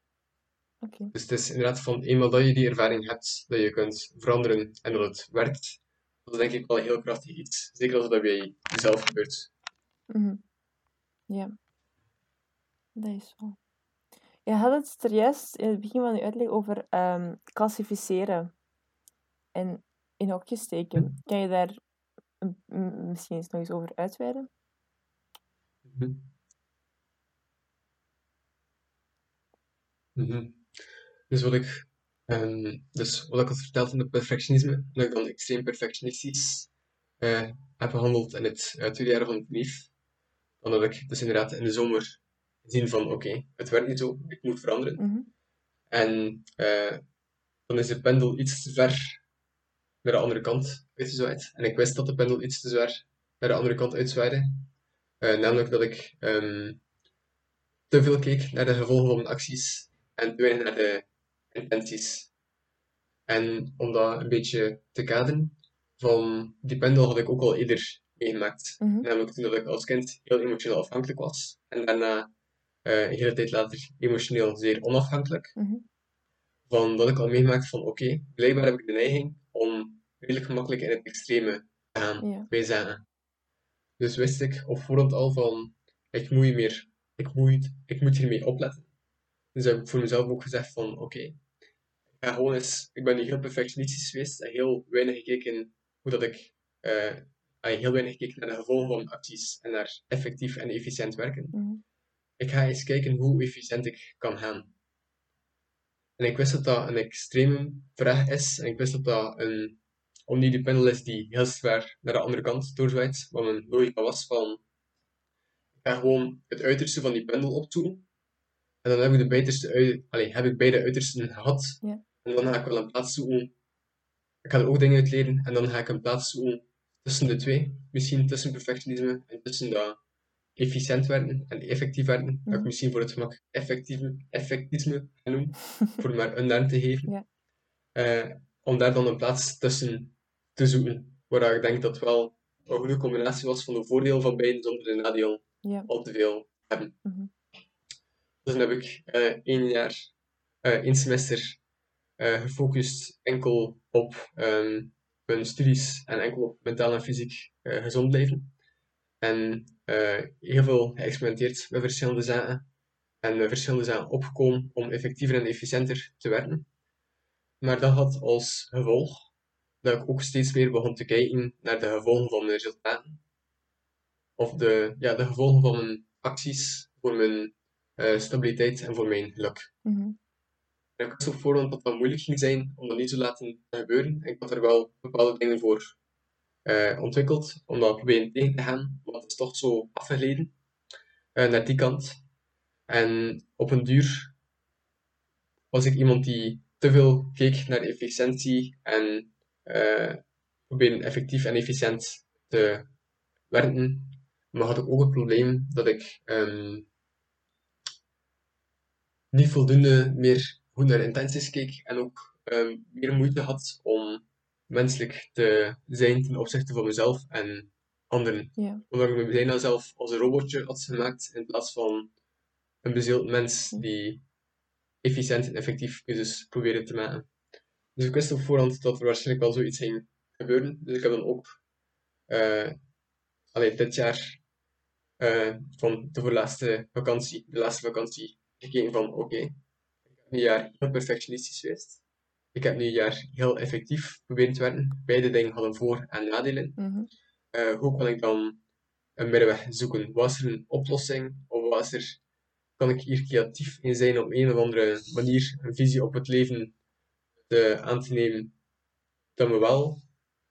Oké. Dus het is inderdaad van eenmaal dat je die ervaring hebt, dat je kunt veranderen en dat het werkt, dat is denk ik wel een heel krachtig iets. Zeker als dat bij jezelf gebeurt. Mhm. Ja. Dat is zo. Je had het er juist in het begin van je uitleg over ehm, klassificeren en in hokjes steken. Kan je daar misschien eens nog eens over uitweiden? Mhm. Mhm. Dus wat ik, ehm, dus wat ik had verteld in het perfectionisme, dat ik dan extreem perfectionistisch eh, heb gehandeld in het uh, tweede jaar van het brief, dan had ik dus inderdaad in de zomer gezien van oké, het werkt niet zo, ik moet veranderen. Mhm. En eh, dan is de pendel iets te ver naar de andere kant uitgezwaaid. En ik wist dat de pendel iets te ver naar de andere kant uitzwaaide. Eh, namelijk dat ik ehm, te veel keek naar de gevolgen van mijn acties en te weinig naar de intenties. En om dat een beetje te kaderen, van die pendel had ik ook al eerder meegemaakt. Mhm. Namelijk toen dat ik als kind heel emotioneel afhankelijk was. En daarna, eh, een hele tijd later, emotioneel zeer onafhankelijk. Mhm. van dat ik al meegemaakt van oké, blijkbaar heb ik de neiging redelijk gemakkelijk in het extreme gaan Ja. bij zaken. Dus wist ik op voorhand al van ik moet hiermee, ik moet, ik moet hiermee opletten. Dus heb ik voor mezelf ook gezegd van oké, gewoon eens, ik ben heel perfectionistisch geweest en heel weinig gekeken hoe dat ik, ah, heel weinig gekeken naar de gevolgen van acties en naar effectief en efficiënt werken. Mhm. Ik ga eens kijken hoe efficiënt ik kan gaan. En ik wist dat dat een extreme vraag is. En ik wist dat dat een omnidirecte pendel is die heel zwaar naar de andere kant doorzwaait. Wat mijn logica was van... Ik ga gewoon het uiterste van die pendel opzoeken. En dan heb ik, de allee, heb ik beide uitersten gehad. Ja. En dan ga ik wel een plaats zoeken. Ik ga er ook dingen uit leren. En dan ga ik een plaats zoeken tussen de twee. Misschien tussen perfectionisme en tussen dat efficiënt werden en effectief werden. Dat ik Mhm. misschien voor het gemak effectieve, effectisme ga noemen. voor maar een naam te geven. Ja. Eh, om daar dan een plaats tussen te zoeken. Waar ik denk dat wel een goede combinatie was van de voordelen van beiden zonder de nadeel Ja. al te veel hebben. Mhm. Dus dan heb ik eh één jaar, eh één semester eh, gefocust enkel op ehm, mijn studies en enkel op mentaal en fysiek gezond blijven. En heel veel geëxperimenteerd met verschillende zaken. En met verschillende zaken opgekomen om effectiever en efficiënter te werken. Maar dat had als gevolg dat ik ook steeds meer begon te kijken naar de gevolgen van mijn resultaten. Of de, ja, de gevolgen van mijn acties voor mijn eh, stabiliteit en voor mijn geluk. Mhm. En ik wist op voorhand dat dat moeilijk ging zijn om dat niet te laten gebeuren. En ik had er wel bepaalde dingen voor eh, ontwikkeld om dat proberen tegen te gaan. Maar het is toch zo afgeleden eh, naar die kant. En op een duur was ik iemand die te veel keek naar efficiëntie en eh proberen effectief en efficiënt te werken. Maar had ik ook het probleem dat ik ehm, niet voldoende meer goed naar intenties keek en ook ehm, meer moeite had om menselijk te zijn ten opzichte van mezelf en anderen. Ja. Omdat ik me bijna zelf als een robotje had gemaakt in plaats van een bezield mens die efficiënt en effectief keuzes probeerde te maken. Dus ik wist op voorhand dat er waarschijnlijk wel zoiets ging gebeuren. Dus ik heb dan ook allee, dit jaar eh, van de voorlaatste vakantie, de laatste vakantie, gekeken van oké, ik heb nu een jaar heel perfectionistisch geweest. Ik heb nu een jaar heel effectief proberen te werken. Beide dingen hadden voor- en nadelen. Mhm. Eh, hoe kan ik dan een middenweg zoeken? Was er een oplossing? Of was er, kan ik hier creatief in zijn op een of andere manier een visie op het leven te, aan te nemen dat me wel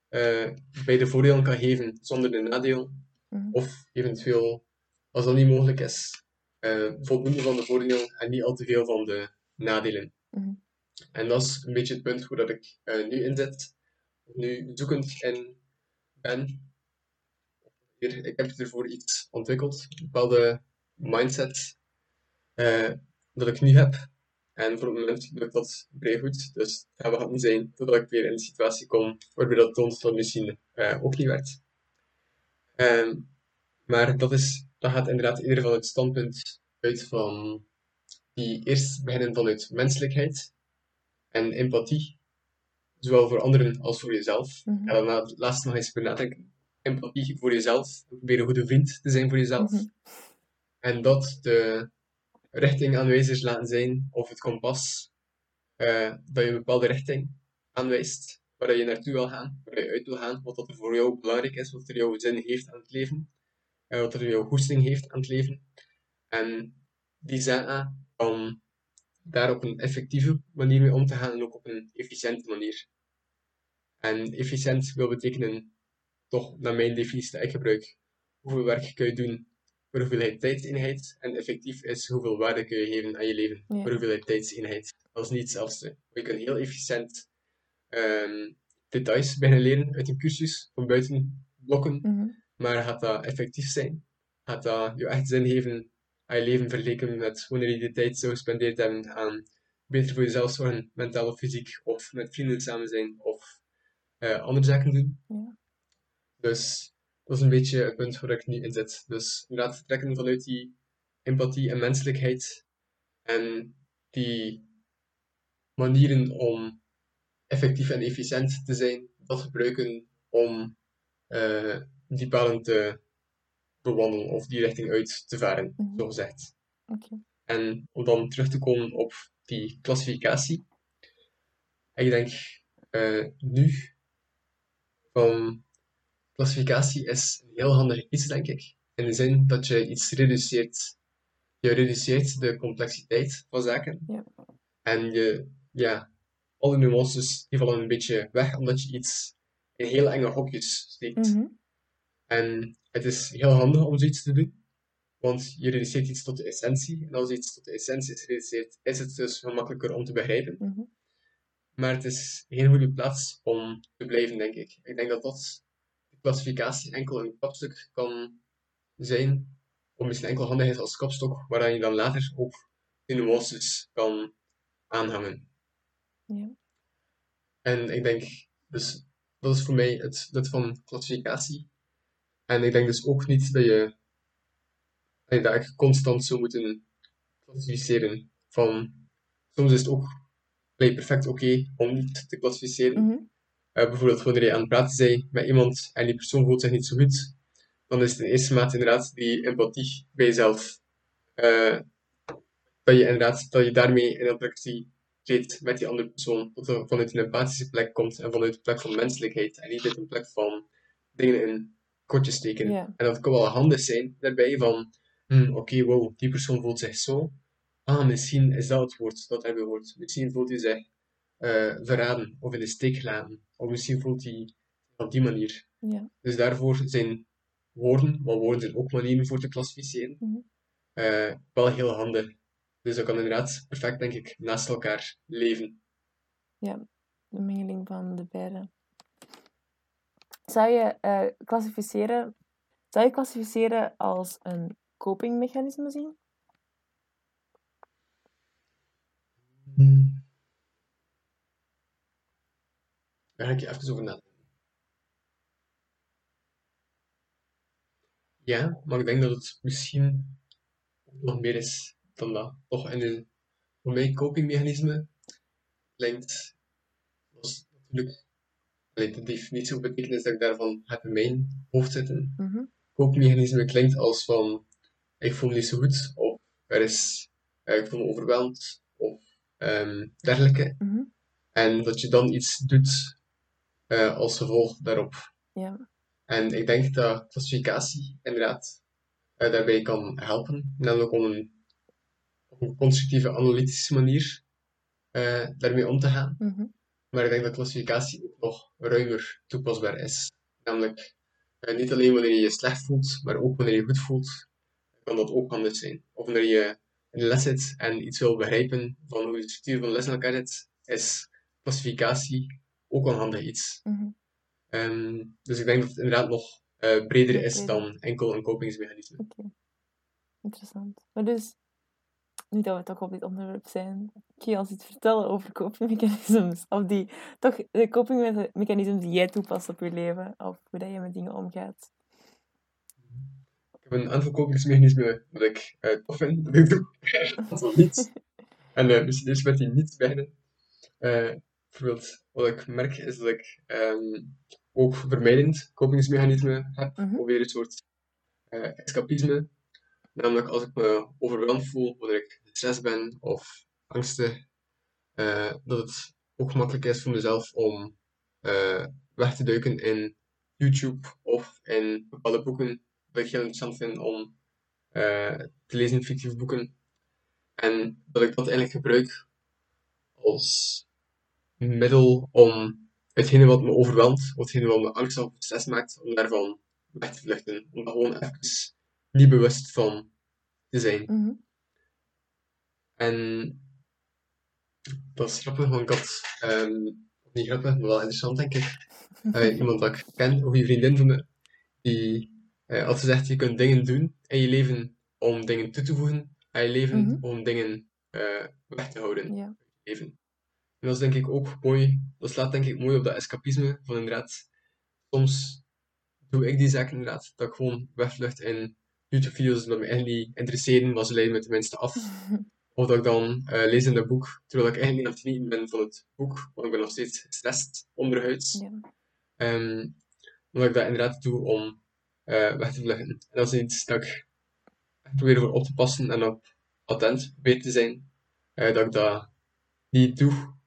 eh beide voordelen kan geven zonder de nadeel? Mhm. Of eventueel, als dat niet mogelijk is, eh, voldoende van de voordelen en niet al te veel van de nadelen. Mhm. En dat is een beetje het punt hoe dat ik eh, nu in zit, nu zoekend in ben. Hier, ik heb ervoor iets ontwikkeld, een bepaalde mindset dat ik nu heb. En voor het moment lukt dat vrij goed, dus het gaat wel niet zijn totdat ik weer in een situatie kom waarbij dat dat misschien eh, ook niet werkt. Ehm, maar dat, is, dat gaat inderdaad eerder van het standpunt uit van die eerst beginnen vanuit menselijkheid en empathie, zowel voor anderen als voor jezelf. Mhm. Ga daarna laatst nog eens over nadenken. Empathie voor jezelf, proberen een goede vriend te zijn voor jezelf. Mhm. En dat de richting aanwijzers laten zijn, of het kompas, eh, dat je een bepaalde richting aanwijst, waar je naartoe wil gaan, waar je uit wil gaan, wat dat er voor jou belangrijk is, wat er jouw zin heeft aan het leven, eh, wat er jouw goesting heeft aan het leven. En die zaken om daar op een effectieve manier mee om te gaan en ook op een efficiënte manier. En efficiënt wil betekenen, toch naar mijn definitie die ik gebruik, hoeveel werk kun je doen voor hoeveelheid tijdseenheid en effectief is hoeveel waarde kun je geven aan je leven Ja. voor hoeveelheid tijdseenheid. Dat is niet hetzelfde. Je kunt heel efficiënt ehm, details beginnen leren uit een cursus van buiten blokken, Mhm. maar gaat dat effectief zijn? Gaat dat je echt zin geven aan je leven vergeleken met wanneer je de tijd zou gespendeerd hebben aan beter voor jezelf zorgen, mentaal of fysiek, of met vrienden samen zijn, of eh, andere zaken doen? Ja. Dus dat is een beetje het punt waar ik nu in zit. Dus inderdaad vertrekken vanuit die empathie en menselijkheid en die manieren om effectief en efficiënt te zijn, dat gebruiken om eh, die paden te bewandelen of die richting uit te varen, Mhm. zo gezegd. En om dan terug te komen op die klassificatie. Ik denk eh, nu van klassificatie is een heel handig iets, denk ik. In de zin dat je iets reduceert. Je reduceert de complexiteit van zaken. Ja. En je, ja, alle nuances die vallen een beetje weg, omdat je iets in heel enge hokjes steekt. Mhm. En het is heel handig om zoiets te doen, want je reduceert iets tot de essentie. En als iets tot de essentie is gereduceerd, is het dus veel makkelijker om te begrijpen. Mhm. Maar het is geen goede plaats om te blijven, denk ik. Ik denk dat dat klassificatie enkel een kapstuk kan zijn, of misschien enkel handig is als kapstok, waaraan je dan later ook de nuances kan aanhangen. Ja. En ik denk, dus dat is voor mij het nut van klassificatie. En ik denk dus ook niet dat je, dat je dat constant zou moeten klassificeren. Van, soms is het ook perfect oké om niet te klassificeren. Mhm. Bijvoorbeeld wanneer je aan het praten bent met iemand en die persoon voelt zich niet zo goed, dan is het in eerste maat inderdaad die empathie bij jezelf. Eh, dat je inderdaad, dat je daarmee in interactie treedt met die andere persoon, dat er vanuit een empathische plek komt en vanuit een plek van menselijkheid en niet uit een plek van dingen in kortjes steken. En dat kan wel handig zijn daarbij van, hm, oké, wow, die persoon voelt zich zo. Ah, misschien is dat het woord dat hij hoort. Misschien voelt hij zich eh, verraden of in de steek gelaten. Of misschien voelt hij op die manier. Ja. Dus daarvoor zijn woorden, want woorden zijn ook manieren voor te klassificeren, Mhm. eh, wel heel handig. Dus dat kan inderdaad perfect, denk ik, naast elkaar leven. De mengeling van de beide. Zou je eh, klassificeren, zou je klassificeren als een copingmechanisme zien? Hmm. Daar ga ik even over nadenken. Ja, maar ik denk dat het misschien nog meer is dan dat. Toch in een, voor mij, copingmechanisme klinkt, is natuurlijk, de definitie betekenis dat ik daarvan heb in mijn hoofd zitten. Mhm. Copingmechanisme klinkt als van, ik voel me niet zo goed, of er is, ik voel me overweldigd, of ehm, dergelijke. Mhm. En dat je dan iets doet eh, als gevolg daarop. Ja. En ik denk dat klassificatie inderdaad eh, daarbij kan helpen, namelijk om een, op een constructieve, analytische manier eh, daarmee om te gaan. Mhm. Maar ik denk dat klassificatie ook nog ruimer toepasbaar is. Namelijk niet alleen wanneer je je slecht voelt, maar ook wanneer je goed voelt, kan dat ook handig zijn. Of wanneer je in de les zit en iets wil begrijpen van hoe de structuur van de les in elkaar zit, is klassificatie ook een handig iets. Mhm. Ehm, dus ik denk dat het inderdaad nog eh, breder is breder. dan enkel een kopingsmechanisme. Oké. Interessant. Maar dus, nu dat we toch op dit onderwerp zijn, kun je ons iets vertellen over copingmechanismes? Of die, toch de copingmechanismes die jij toepast op je leven, of hoe dat je met dingen omgaat? Ik heb een aantal kopingsmechanismen dat ik eh, tof vind, dat ik doe, niet. En eh, misschien eerst met die niet beginnen. Eh, bijvoorbeeld, wat ik merk is dat ik ehm, ook vermijdend kopingsmechanismen heb, Mhm. of weer een soort eh, escapisme. Namelijk als ik me overweldigd voel, wanneer ik gestrest ben of angstig, eh, dat het ook makkelijk is voor mezelf om eh, weg te duiken in YouTube of in bepaalde boeken dat ik heel interessant vind om te lezen in fictieve boeken. En dat ik dat eigenlijk gebruik als middel om hetgene wat me overweldigt, of hetgene wat me angstig of stress maakt, om daarvan weg te vluchten. Om daar gewoon even niet bewust van te zijn. Mhm. En dat is grappig, want ik had, ehm, niet grappig, maar wel interessant denk ik, eh, iemand dat ik ken, of een vriendin van me, die eh, had gezegd, je kunt dingen doen in je leven om dingen toe te voegen aan je leven, Mhm. om dingen eh, weg te houden in Ja. je leven. En dat is denk ik ook mooi, dat slaat denk ik mooi op dat escapisme, van inderdaad, soms doe ik die zaken inderdaad, dat ik gewoon wegvlucht in YouTube-video's dat me eigenlijk niet interesseren, maar ze leiden me tenminste af Of dat ik dan eh, lees in een boek, terwijl ik eigenlijk niet aan het ben van het boek, want ik ben nog steeds gestrest onderhuids. Ja. Ehm, omdat ik dat inderdaad doe om eh, weg te vluchten. En dat is iets dat ik probeer voor op te passen en op attent probeer te zijn. eh, dat ik dat niet doe.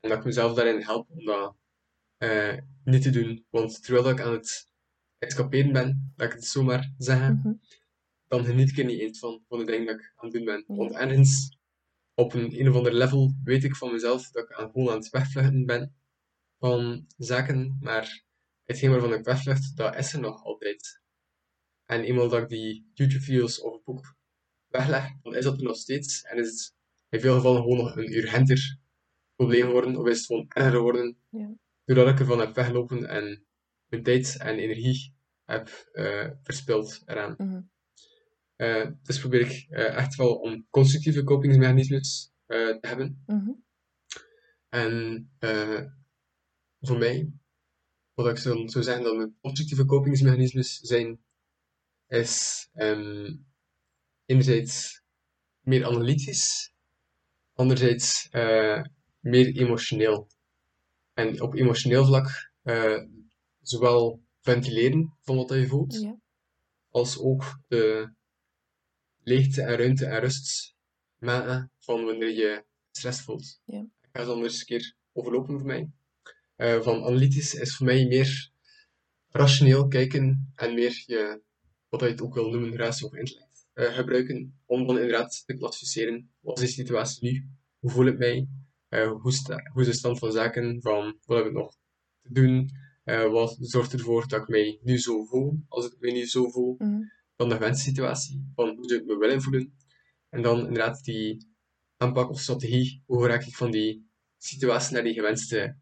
En dat ik mezelf daarin help om dat eh, niet te doen. Want terwijl dat ik aan het escaperen ben, dat ik het zomaar zeggen, Mhm. dan geniet ik er niet eens van, van de dingen dat ik aan het doen ben. Want ergens, op een, een of ander level, weet ik van mezelf dat ik aan, gewoon aan het wegvluchten ben van zaken, maar hetgeen waarvan ik wegvlucht, dat is er nog altijd. En eenmaal dat ik die YouTube-video's of het boek wegleg, dan is dat er nog steeds. En is het in veel gevallen gewoon nog een urgenter probleem geworden, of is het gewoon erger geworden, Ja. doordat ik ervan heb weggelopen en mijn tijd en energie heb eh, verspild eraan. Mhm. Eh, dus probeer ik eh, echt wel om constructieve kopingsmechanismes te hebben. Mhm. En voor mij, wat ik zou, zou zeggen dat mijn constructieve kopingsmechanismes zijn, is ehm, enerzijds meer analytisch, anderzijds meer emotioneel. En op emotioneel vlak eh, zowel ventileren van wat je voelt, Ja. als ook de leegte en ruimte en rust maken van wanneer je stress voelt. Ja. Ik ga het anders een keer overlopen voor mij. Eh, van analytisch is voor mij meer rationeel kijken en meer je, wat je het ook wil noemen, ratio of intellect eh, gebruiken om dan inderdaad te klassificeren. Wat is de situatie nu? Hoe voel ik mij? Eh, hoe, sta, hoe is de stand van zaken? Van wat heb ik nog te doen? Eh, wat zorgt ervoor dat ik mij nu zo voel? Als ik mij nu zo voel, Mhm. dan de gewenste situatie, van hoe zou ik me willen voelen. En dan inderdaad die aanpak of strategie, hoe raak ik van die situatie naar die gewenste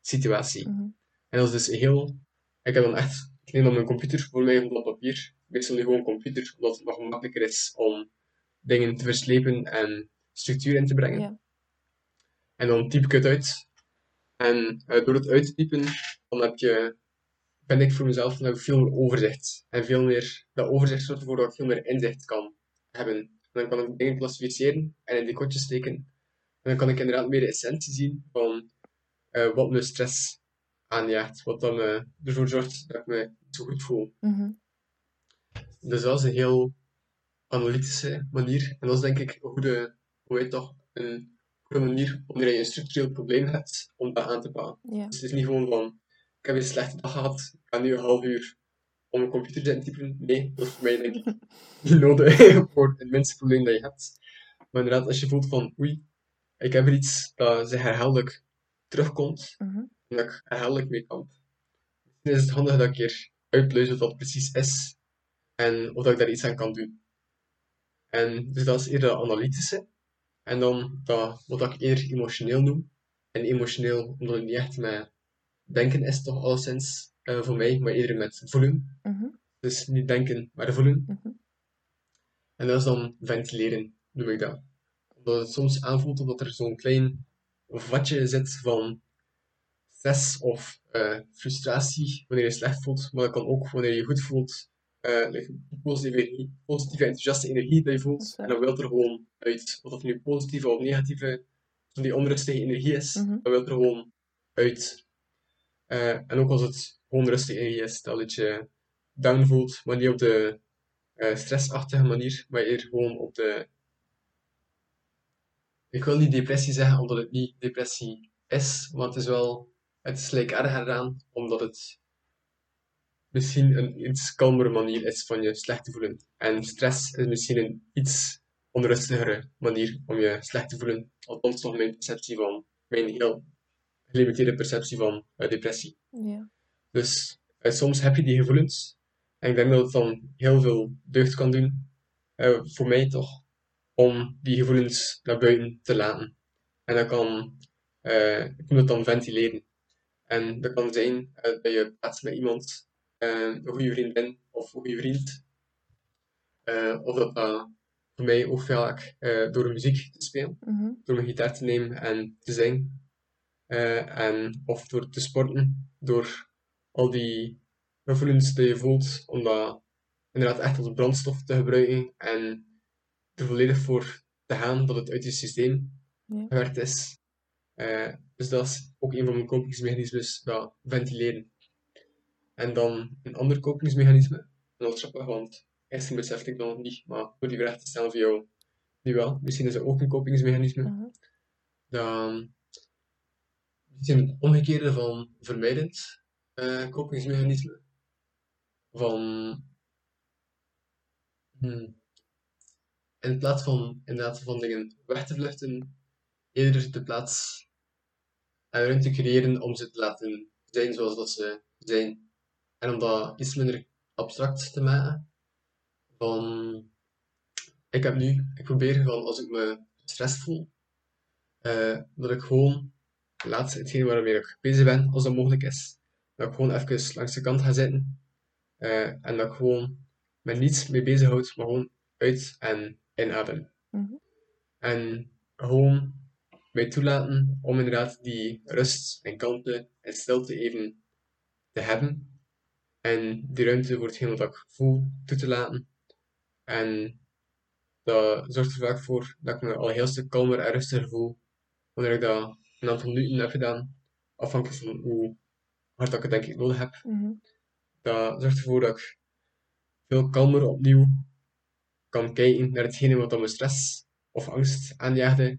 situatie. Mhm. En dat is dus heel, ik heb dan echt, ik neem dan mijn computer voor mij een blad papier, meestal nu gewoon computer, omdat het nog makkelijker is om dingen te verslepen en structuur in te brengen. En dan typ ik het uit. En eh, door het uit te typen, dan heb je, ben ik voor mezelf, dan heb ik veel meer overzicht. En veel meer, dat overzicht zorgt ervoor dat ik veel meer inzicht kan hebben. En dan kan ik dingen klassificeren en in die kotjes steken. En dan kan ik inderdaad meer de essentie zien van eh, wat me stress aanjaagt. Wat dan eh, ervoor zorgt dat ik me niet zo goed voel. Mhm. Dus dat is een heel analytische manier. En dat is denk ik een goede, hoe dat, een goede manier wanneer je een structureel probleem hebt om dat aan te pakken. Ja. Dus het is niet gewoon van, ik heb een slechte dag gehad, ik ga nu een half uur om een computer te typen. Nee, dat is voor mij denk ik niet nodig voor het minste probleem dat je hebt. Maar inderdaad, als je voelt van, oei, ik heb er iets dat zich herhaaldelijk terugkomt, Mhm. en dat ik herhaaldelijk mee kamp, dan is het handig dat ik een keer uitpluis wat dat precies is en of dat ik daar iets aan kan doen. En dus dat is eerder analytische. En dan dat, wat ik eerder emotioneel noem. En emotioneel, omdat het niet echt met denken is, toch alleszins eh, voor mij, maar eerder met voelen. Mhm. Dus niet denken, maar voelen. Mhm. En dat is dan ventileren, noem ik dat. Omdat het soms aanvoelt omdat er zo'n klein vatje zit van stress of eh, frustratie wanneer je slecht voelt, maar dat kan ook wanneer je goed voelt. Eh, positieve, positieve, enthousiaste energie dat je Dat voelt. En dat wil er gewoon uit. Of dat nu positieve of negatieve, van die onrustige energie is, Mhm. dat wil er gewoon uit. Eh, en ook als het gewoon rustige energie is, dat het je down voelt, maar niet op de eh, stressachtige manier, maar eerder gewoon op de. Ik wil niet depressie zeggen, omdat het niet depressie is, maar het is wel. Het is erger aan, omdat het misschien een iets kalmere manier is van je slecht te voelen. En stress is misschien een iets onrustigere manier om je slecht te voelen. Althans, nog mijn perceptie van, mijn heel gelimiteerde perceptie van eh, depressie. Ja. Dus eh, soms heb je die gevoelens. En ik denk dat het dan heel veel deugd kan doen, eh, voor mij toch, om die gevoelens naar buiten te laten. En dat kan, ik noem het dan ventileren. En dat kan zijn dat je praat met iemand, een goede vriendin of een goede vriend. Eh, of dat dat voor mij ook vaak eh, door muziek te spelen Mhm. door mijn gitaar te nemen en te zingen. Eh, en, of door te sporten, door al die gevoelens die je voelt, om dat inderdaad echt als brandstof te gebruiken en er volledig voor te gaan dat het uit je systeem Ja. gewerkt is. Eh, dus dat is ook een van mijn kopingsmechanismes, dat ventileren. En dan een ander kopingsmechanisme, en dat is grappig, want eerst besefte ik dat nog niet, maar door die vraag te stellen voor jou nu wel. Misschien is dat ook een kopingsmechanisme. Mhm. Dan is een omgekeerde van vermijdend eh kopingsmechanisme. Van hmm, in plaats van inderdaad van dingen weg te vluchten, eerder de plaats en ruimte creëren om ze te laten zijn zoals dat ze zijn. En om dat iets minder abstract te maken. Van, ik heb nu, ik probeer van als ik me gestrest voel, eh, dat ik gewoon laat hetgeen waarmee ik bezig ben, als dat mogelijk is, dat ik gewoon even langs de kant ga zitten. eh, en dat ik gewoon me niets mee bezighoud, maar gewoon uit en inadem. Mhm. En gewoon mij toelaten om inderdaad die rust en kalmte en stilte even te hebben. En die ruimte voor hetgeen wat ik voel toe te laten. En dat zorgt er vaak voor dat ik me al een heel stuk kalmer en rustiger voel wanneer ik dat een aantal minuten heb gedaan. Afhankelijk van hoe hard dat ik het denk ik nodig heb. Mhm. Dat zorgt ervoor dat ik veel kalmer opnieuw kan kijken naar hetgene wat dan me stress of angst aanjaagde.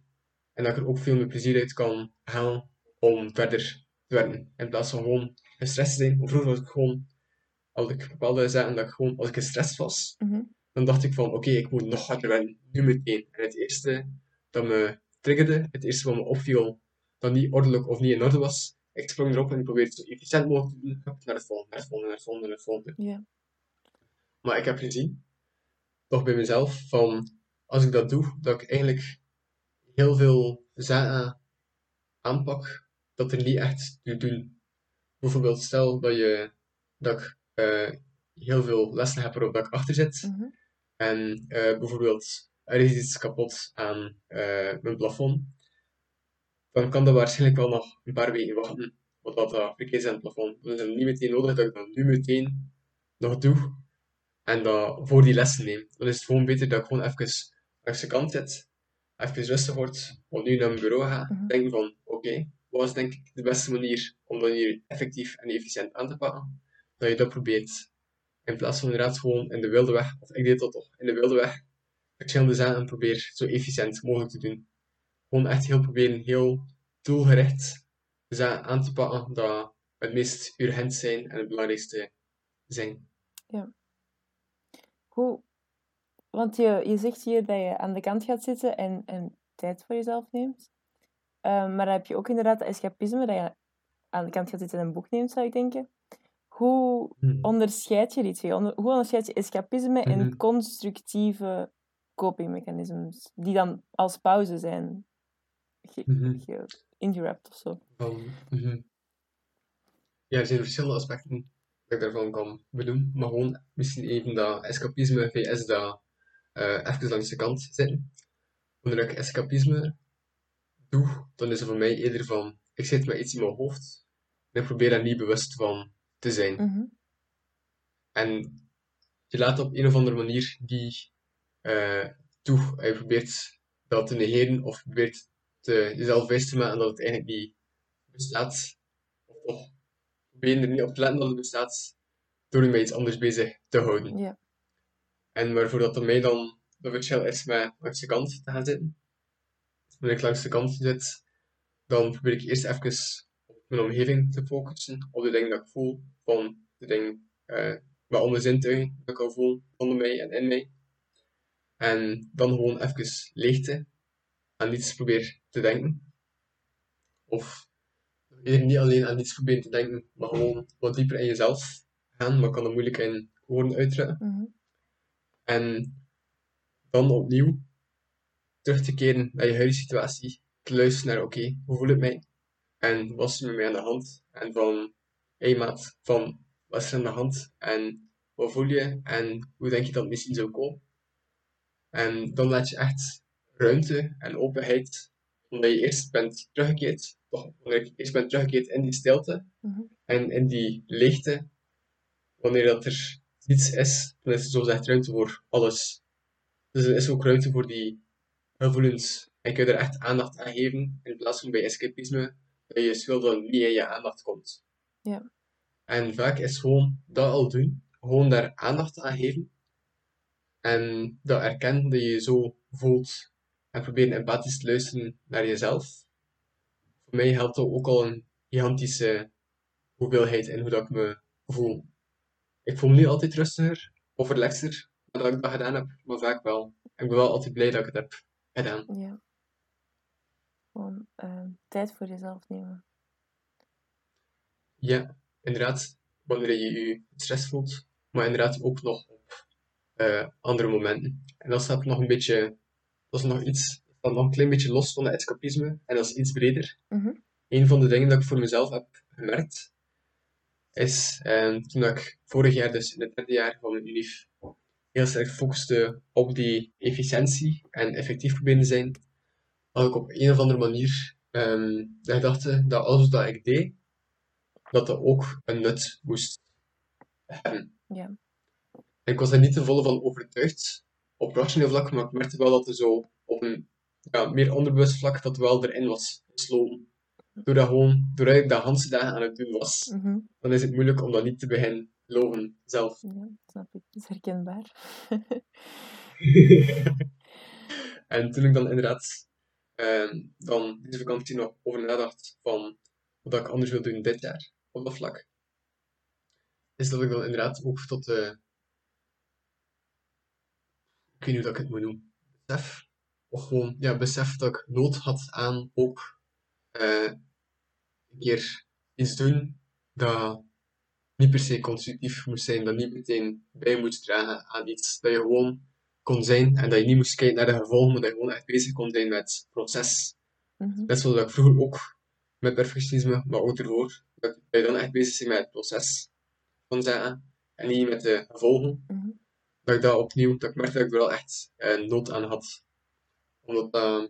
En dat ik er ook veel meer plezier uit kan halen om verder te werken. In plaats van gewoon gestrest te zijn. Vroeger was ik gewoon, als ik bepaalde zaken, dat ik gewoon, als ik gestrest was, Mhm. dan dacht ik van, oké, ik moet nog harder werken, nu meteen. En het eerste dat me triggerde, het eerste wat me opviel, dat niet ordelijk of niet in orde was, ik sprong erop en ik probeerde het zo efficiënt mogelijk te doen, naar het volgende, naar het volgende, naar het volgende, naar het volgende. Maar ik heb gezien, toch bij mezelf, van als ik dat doe, dat ik eigenlijk heel veel zaken aanpak dat er niet echt toe doen. Bijvoorbeeld, stel dat, je, dat ik heel veel lessen heb waarop dat ik achter zit, Mhm. en eh, bijvoorbeeld er is iets kapot aan eh, mijn plafond, dan kan dat waarschijnlijk wel nog een paar weken wachten, wat dat uh, verkeerd is aan het plafond. Dan is het niet meteen nodig dat ik dat nu meteen nog doe en dat voor die lessen neem. Dan is het gewoon beter dat ik gewoon even langs de kant zit, even rustig word, opnieuw naar mijn bureau ga, Mhm. denken van oké, wat is denk ik de beste manier om dat hier effectief en efficiënt aan te pakken? Dat je dat probeert. In plaats van inderdaad gewoon in de wilde weg, of ik deed dat toch, in de wilde weg, verschillende zaken probeer zo efficiënt mogelijk te doen. Gewoon echt heel proberen, heel doelgericht de zaken aan te pakken dat het meest urgent zijn en het belangrijkste zijn. Hoe, want je, je zegt hier dat je aan de kant gaat zitten en, en tijd voor jezelf neemt. Ehm, maar dan heb je ook inderdaad dat escapisme, dat je aan de kant gaat zitten en een boek neemt, zou ik denken. Hoe Hmm. onderscheid je die twee? Hoe onderscheid je escapisme en Mhm. constructieve copingmechanismes, die dan als pauze zijn ge- Mhm. ge- ingewrapt of zo? Mhm. Ja, er zijn verschillende aspecten dat ik daarvan kan benoemen, maar gewoon misschien even dat escapisme vs dat eh even langs de kant zitten. Wanneer ik escapisme doe, dan is het voor mij eerder van, ik zit met iets in mijn hoofd en ik probeer daar niet bewust van te zijn. Mhm. En je laat op een of andere manier die toe. En je probeert dat te negeren of probeert te, jezelf wijs te maken dat het eigenlijk niet bestaat. Of toch probeer er niet op te letten dat het bestaat door je met iets anders bezig te houden. En waarvoor dat mij dan de verschil is met langs de kant te gaan zitten. Wanneer ik langs de kant zit, dan probeer ik eerst even mijn omgeving te focussen, op de dingen dat ik voel, van de dingen met andere zintuigen dat ik al voel onder mij en in mij. En dan gewoon even leegte aan niets probeer te denken. Of niet alleen aan niets proberen te denken, maar gewoon wat dieper in jezelf gaan, maar kan dat moeilijk in woorden uitdrukken. Mhm. En dan opnieuw terug te keren naar je huidige situatie. Te luisteren naar, oké, hoe voel ik mij? En wat is er met mij aan de hand? En van, hé hey maat, van, wat is er aan de hand? En wat voel je? En hoe denk je dat het misschien zou komen? En dan laat je echt ruimte en openheid, omdat je eerst bent teruggekeerd, toch, eerst bent teruggekeerd in die stilte Mhm. en in die leegte, wanneer dat er niets is, dan is er zogezegd ruimte voor alles. Dus er is ook ruimte voor die gevoelens. En kun je er echt aandacht aan geven, in plaats van bij escapisme, dat je dat het niet in je aandacht komt. Ja. En vaak is gewoon dat al doen, gewoon daar aandacht aan geven. En dat erkennen dat je je zo voelt. En proberen empathisch te luisteren naar jezelf. Voor mij helpt dat ook al een gigantische hoeveelheid in hoe dat ik me voel. Ik voel me niet altijd rustiger of relaxer nadat ik dat gedaan heb, maar vaak wel. Ik ben wel altijd blij dat ik het heb gedaan. Ja. Gewoon ehm, tijd voor jezelf nemen. Ja, inderdaad, wanneer je je stress voelt, maar inderdaad ook nog op eh, andere momenten. En dat staat nog een beetje, dat is nog iets, dat nog een klein beetje los van het escapisme en dat is iets breder. Mhm. Een van de dingen dat ik voor mezelf heb gemerkt, is eh, toen ik vorig jaar, dus in het derde jaar van mijn UNIF, heel sterk focuste op die efficiëntie en effectief proberen te zijn, had ik op een of andere manier ehm, de gedachte dat alles wat ik deed, dat dat ook een nut moest hebben. Ja. En ik was daar niet te volle van overtuigd op rationeel vlak, maar ik merkte wel dat er zo op een ja, meer onderbewust vlak dat wel erin was gesloten. Doordat, gewoon, doordat ik dat Hanse dagen aan het doen was, Mhm. dan is het moeilijk om dat niet te beginnen geloven zelf. Ja, snap ik. Dat is herkenbaar. En toen ik dan inderdaad ehm, dan deze vakantie nog over nadacht van wat ik anders wil doen dit jaar op dat vlak, is dat ik dan inderdaad ook tot de, ik weet niet hoe dat ik het moet noemen, besef, of gewoon, ja, besef dat ik nood had aan ook eh, een keer iets doen dat niet per se constructief moest zijn, dat niet meteen bij moest dragen aan iets, dat je gewoon kon zijn en dat je niet moest kijken naar de gevolgen, maar dat je gewoon echt bezig kon zijn met het proces. Mhm. Net zoals ik vroeger ook met perfectionisme, maar ook ervoor, dat je dan echt bezig bent met het proces van zaken en niet met de gevolgen. Mhm. Dat ik dat opnieuw, dat ik merkte dat ik er wel echt eh, nood aan had. Omdat dat,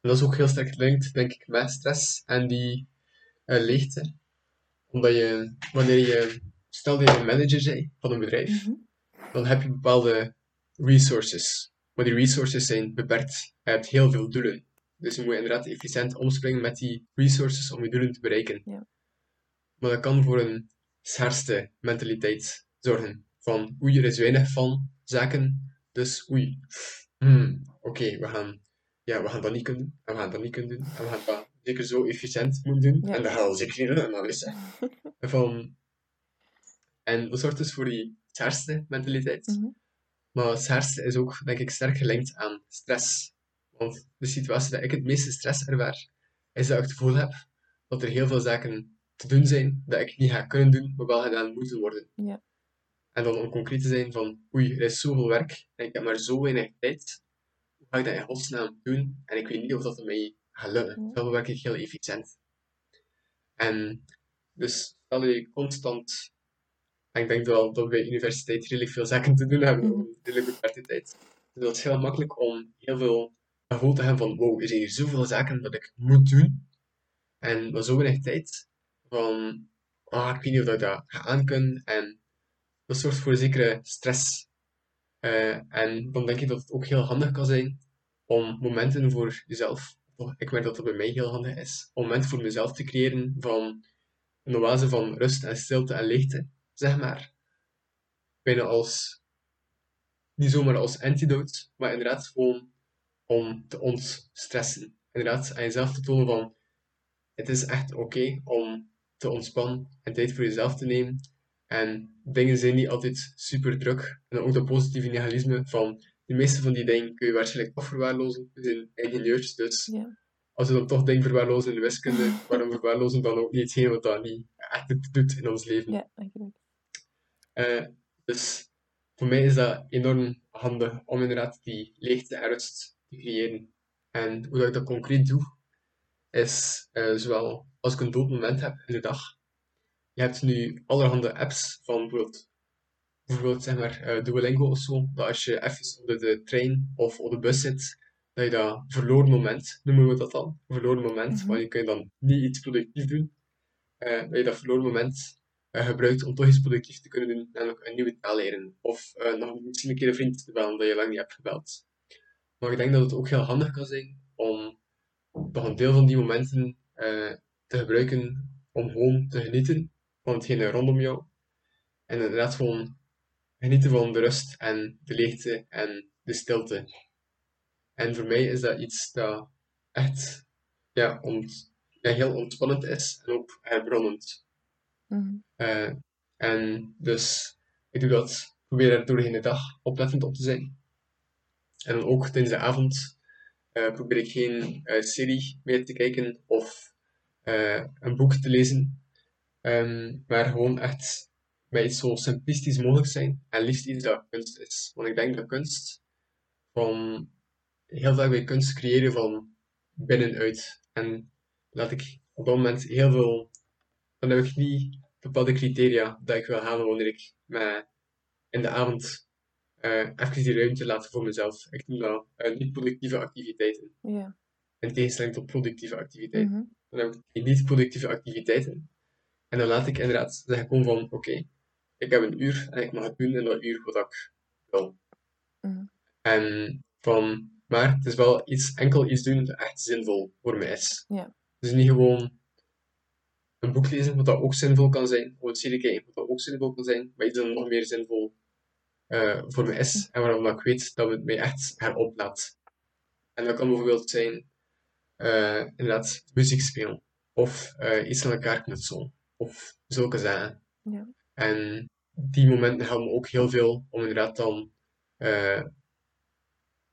en dat is ook heel sterk gelinkt, denk ik, met stress en die eh, leegte. Omdat je, wanneer je, stel dat je een manager bent van een bedrijf, Mhm. dan heb je bepaalde resources. Maar die resources zijn beperkt. Je hebt heel veel doelen. Dus je moet inderdaad efficiënt omspringen met die resources om je doelen te bereiken. Ja. Maar dat kan voor een schaarste mentaliteit zorgen. Van oei, er is weinig van zaken, dus oei. Hmm, Oké, we, gaan, ja, we gaan dat niet kunnen doen. En we gaan dat niet kunnen doen. En we gaan dat zeker zo efficiënt moeten doen. Ja. En dat gaan we zeker niet doen. En dan is. Van, en dat zorgt dus voor die schaarste mentaliteit. Mhm. Maar schaarste is ook, denk ik, sterk gelinkt aan stress. Want de situatie dat ik het meeste stress ervaar, is dat ik het gevoel heb dat er heel veel zaken te doen zijn dat ik niet ga kunnen doen, maar wel gedaan moeten worden. Ja. En dan om concreet te zijn van, oei, er is zoveel werk en ik heb maar zo weinig tijd. Hoe ga ik dat in godsnaam doen? En ik weet niet of dat mij gaat lukken. Ja. Terwijl werk ik heel efficiënt. En dus stel je constant en ik denk wel dat we bij universiteit redelijk veel zaken te doen hebben Mhm. een redelijk beperkte tijd. Dus dat is heel makkelijk om heel veel gevoel te hebben van wow, er zijn hier zoveel zaken dat ik moet doen. En maar zo weinig tijd van ah, ik weet niet of ik dat ga aankunnen. En dat zorgt voor een zekere stress. Eh, en dan denk ik dat het ook heel handig kan zijn om momenten voor jezelf, of ik merk dat dat bij mij heel handig is, om momenten voor mezelf te creëren van een oase van rust en stilte en leegte zeg maar. Bijna als, niet zomaar als antidote, maar inderdaad gewoon om te ontstressen. Inderdaad, aan jezelf te tonen van, het is echt oké om te ontspannen en tijd voor jezelf te nemen. En dingen zijn niet altijd super druk. En ook dat positieve nihilisme van, de meeste van die dingen kun je waarschijnlijk toch verwaarlozen. We zijn ingenieurs, dus Ja. als we dan toch dingen verwaarlozen in de wiskunde, waarom verwaarlozen dan ook niet hetgeen wat dat niet echt doet in ons leven? Ja, eigenlijk. Eh, dus voor mij is dat enorm handig om inderdaad die leegte en rust te creëren. En hoe dat ik dat concreet doe, is eh, zowel als ik een dood moment heb in de dag. Je hebt nu allerhande apps van bijvoorbeeld, bijvoorbeeld zeg maar, eh, Duolingo of zo, dat als je even onder de trein of op de bus zit, dat je dat verloren moment, noemen we dat dan, verloren moment, Mhm. want je je dan niet iets productiefs doen, eh, dat je dat verloren moment gebruikt om toch iets productiefs te kunnen doen, namelijk een nieuwe taal leren. Of eh, nog misschien een keer een vriend te bellen dat je lang niet hebt gebeld. Maar ik denk dat het ook heel handig kan zijn om toch een deel van die momenten eh, te gebruiken om gewoon te genieten van hetgene rondom jou. En inderdaad gewoon genieten van de rust en de leegte en de stilte. En voor mij is dat iets dat echt ja, heel ontspannend is en ook herbronnend. Mhm. Eh, en dus ik doe dat, probeer er doorheen de dag oplettend op te zijn. En dan ook tijdens de avond eh, probeer ik geen eh, serie meer te kijken of een boek te lezen, Ehm, maar gewoon echt bij iets zo simplistisch mogelijk zijn en liefst iets dat kunst is. Want ik denk dat kunst van heel vaak bij kunst creëren van binnenuit. En laat ik op dat moment heel veel, dan heb ik niet bepaalde criteria dat ik wil halen wanneer ik me in de avond eh even die ruimte laat voor mezelf. Ik noem dat eh, niet-productieve activiteiten. In tegenstelling tot productieve activiteiten. Mhm. Dan heb ik die niet-productieve activiteiten. En dan laat ik inderdaad zeggen gewoon van, oké, ik heb een uur en ik mag het doen in dat uur wat ik wil. Mhm. En van, maar het is wel iets, enkel iets doen dat echt zinvol voor mij is. Ja. Dus niet gewoon een boek lezen, wat dat ook zinvol kan zijn, of een serie kijken, wat dat ook zinvol kan zijn, maar iets dat nog meer zinvol eh, voor mij is, en waarom dat ik weet dat het mij echt heroplaat. En dat kan bijvoorbeeld zijn, eh, inderdaad, muziek spelen, of eh, iets aan elkaar knutselen, of zulke zaken. Ja. En die momenten helpen me ook heel veel om inderdaad dan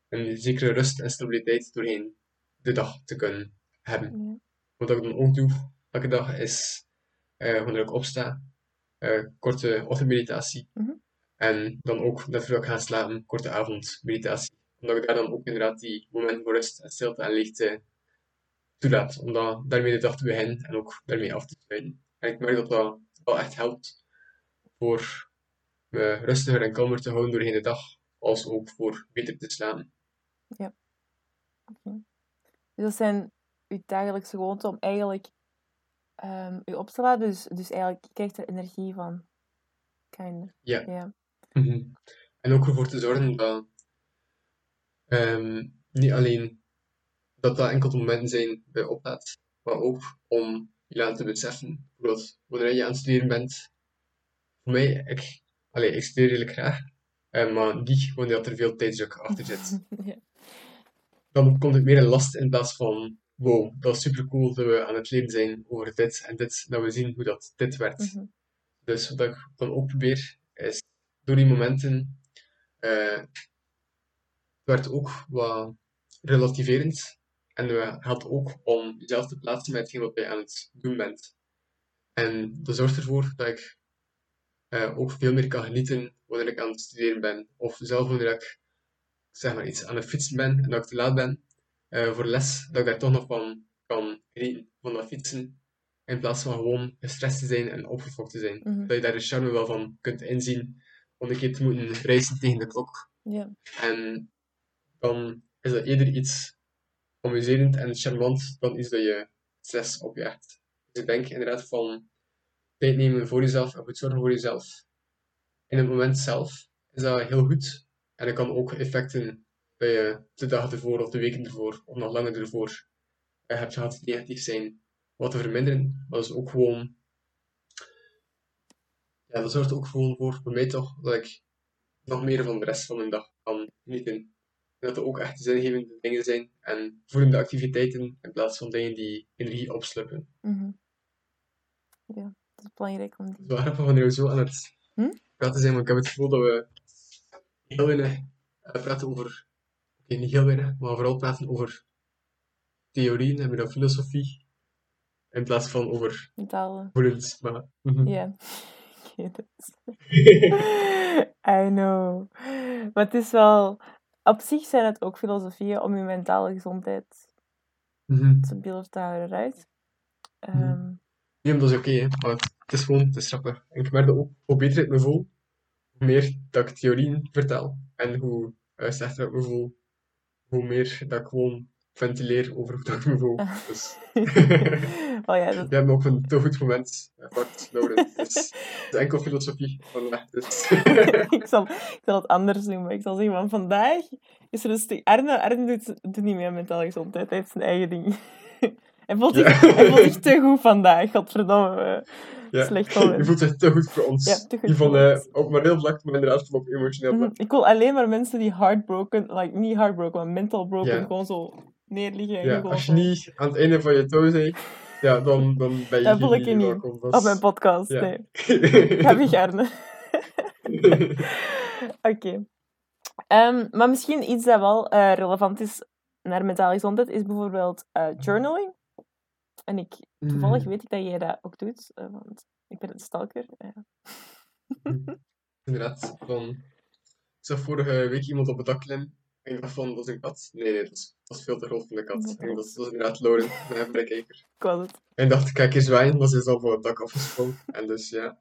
een zekere rust en stabiliteit doorheen de dag te kunnen hebben. Ja. Wat ik dan ook doe elke dag is, eh, wanneer ik opsta, eh, korte ochtendmeditatie. Mhm. En dan ook, net voordat ik ga slapen, korte avondmeditatie. Omdat ik daar dan ook inderdaad die momenten voor rust en stilte en leegte toelaat. Om dat- daarmee de dag te beginnen en ook daarmee af te sluiten. En ik merk dat dat wel echt helpt voor me rustiger en kalmer te houden doorheen de dag, als ook voor beter te slapen. Oké. Dus dat zijn uw dagelijkse gewoonten om eigenlijk ehm u op te laden. Dus, dus eigenlijk, je krijgt er energie van. Kinda. Ja. Ja. Mhm. En ook ervoor te zorgen dat ehm, niet alleen dat dat enkel momenten zijn bij oplaad, maar ook om je laten beseffen. Bijvoorbeeld, wanneer je aan het studeren bent, voor mij, ik, allee, ik studeer redelijk graag, eh, maar niet wanneer dat er veel tijdsdruk achter zit. ja. Dan komt het meer een last in plaats van, wow, dat is super cool dat we aan het leren zijn over dit en dit, dat we zien hoe dat dit werkt. Mhm. Dus wat ik dan ook probeer, is door die momenten, het werd ook wat relativerend. En het helpt ook om jezelf te plaatsen met hetgeen wat je aan het doen bent. En dat zorgt ervoor dat ik eh, ook veel meer kan genieten wanneer ik aan het studeren ben. Of zelf wanneer ik zeg maar iets aan het fietsen ben en dat ik te laat ben eh, voor les, dat ik daar toch nog van kan genieten van dat fietsen. In plaats van gewoon gestrest te zijn en opgefokt te zijn. Mhm. Dat je daar de charme wel van kunt inzien om een keer te moeten reizen tegen de klok. En dan is dat eerder iets amuserend en charmant dan iets dat je stress opjaagt. Dus ik denk inderdaad van tijd nemen voor jezelf en goed zorgen voor jezelf. In het moment zelf is dat heel goed. En dat kan ook effecten dat je de dagen ervoor of de weken ervoor of nog langer ervoor eh, hebt gehad die negatief zijn, wat te verminderen. Maar dat is ook gewoon ja, dat zorgt ook gewoon voor, voor mij toch, dat ik nog meer van de rest van mijn dag kan genieten. En dat er ook echt zingevende dingen zijn en voedende activiteiten in plaats van dingen die energie opsluppen. Mhm. Ja, dat is belangrijk om Het die... is wel grappig wanneer we zo aan het Hm? praten zijn, want ik heb het gevoel dat we heel weinig eh, praten over, oké, niet heel weinig, maar vooral praten over theorieën en filosofie, in plaats van over Mentale... gevoelens. Maar, mhm. Ja. Ik weet het. I know. Maar het is wel... Op zich zijn het ook filosofieën om je mentale gezondheid te beeld te houden, right? Nee, maar dat is oké, hè. maar het is gewoon, het is grappig. En ik merk ook, hoe beter ik me voel, hoe meer dat ik theorieën vertel. En hoe uh, slechter ik me voel, hoe meer dat ik gewoon ventileer over hoe dat ik me voel. Dus, oh ja, dat... jij hebt me op een te goed moment gepakt, Lauren. Dus, is enkel filosofie van weg. Dus, ik, zal, ik zal het anders doen, maar ik zal zeggen van vandaag is er een stuk... Arne, Arne doet, doet niet meer aan mentale gezondheid, hij heeft zijn eigen ding. Hij, voelt zich, Ja. hij voelt zich te goed vandaag, godverdomme. ja. Slecht Je voelt zich te goed voor ons. Ja, te goed Niet van, voor eh, ons. op moreel vlak, maar inderdaad op emotioneel vlak. Mhm. Ik wil alleen maar mensen die heartbroken, like niet heartbroken, maar mental broken, Ja. gewoon zo neerliggen en Ja, gewoon als je niet aan het einde van je touw bent, ja, dan, dan ben je Dat hier ik je niet. op mijn podcast. ja. Nee, ik heb je gerne. Oké. Ehm, maar misschien iets dat wel eh, relevant is naar mentale gezondheid, is bijvoorbeeld eh, journaling. En ik, toevallig Mm. weet ik dat jij dat ook doet, eh, want ik ben een stalker. eh. Inderdaad, van... Ik zag vorige week iemand op het dak klimmen. En ik dacht van, dat is een kat. Nee, nee, dat is, dat is veel te groot voor een kat. Dat En is inderdaad Lauren, mijn verbrekijker. ik was het. En ik dacht, kijk eens zwaaien, maar ze is al van het dak afgesprongen. En dus, ja.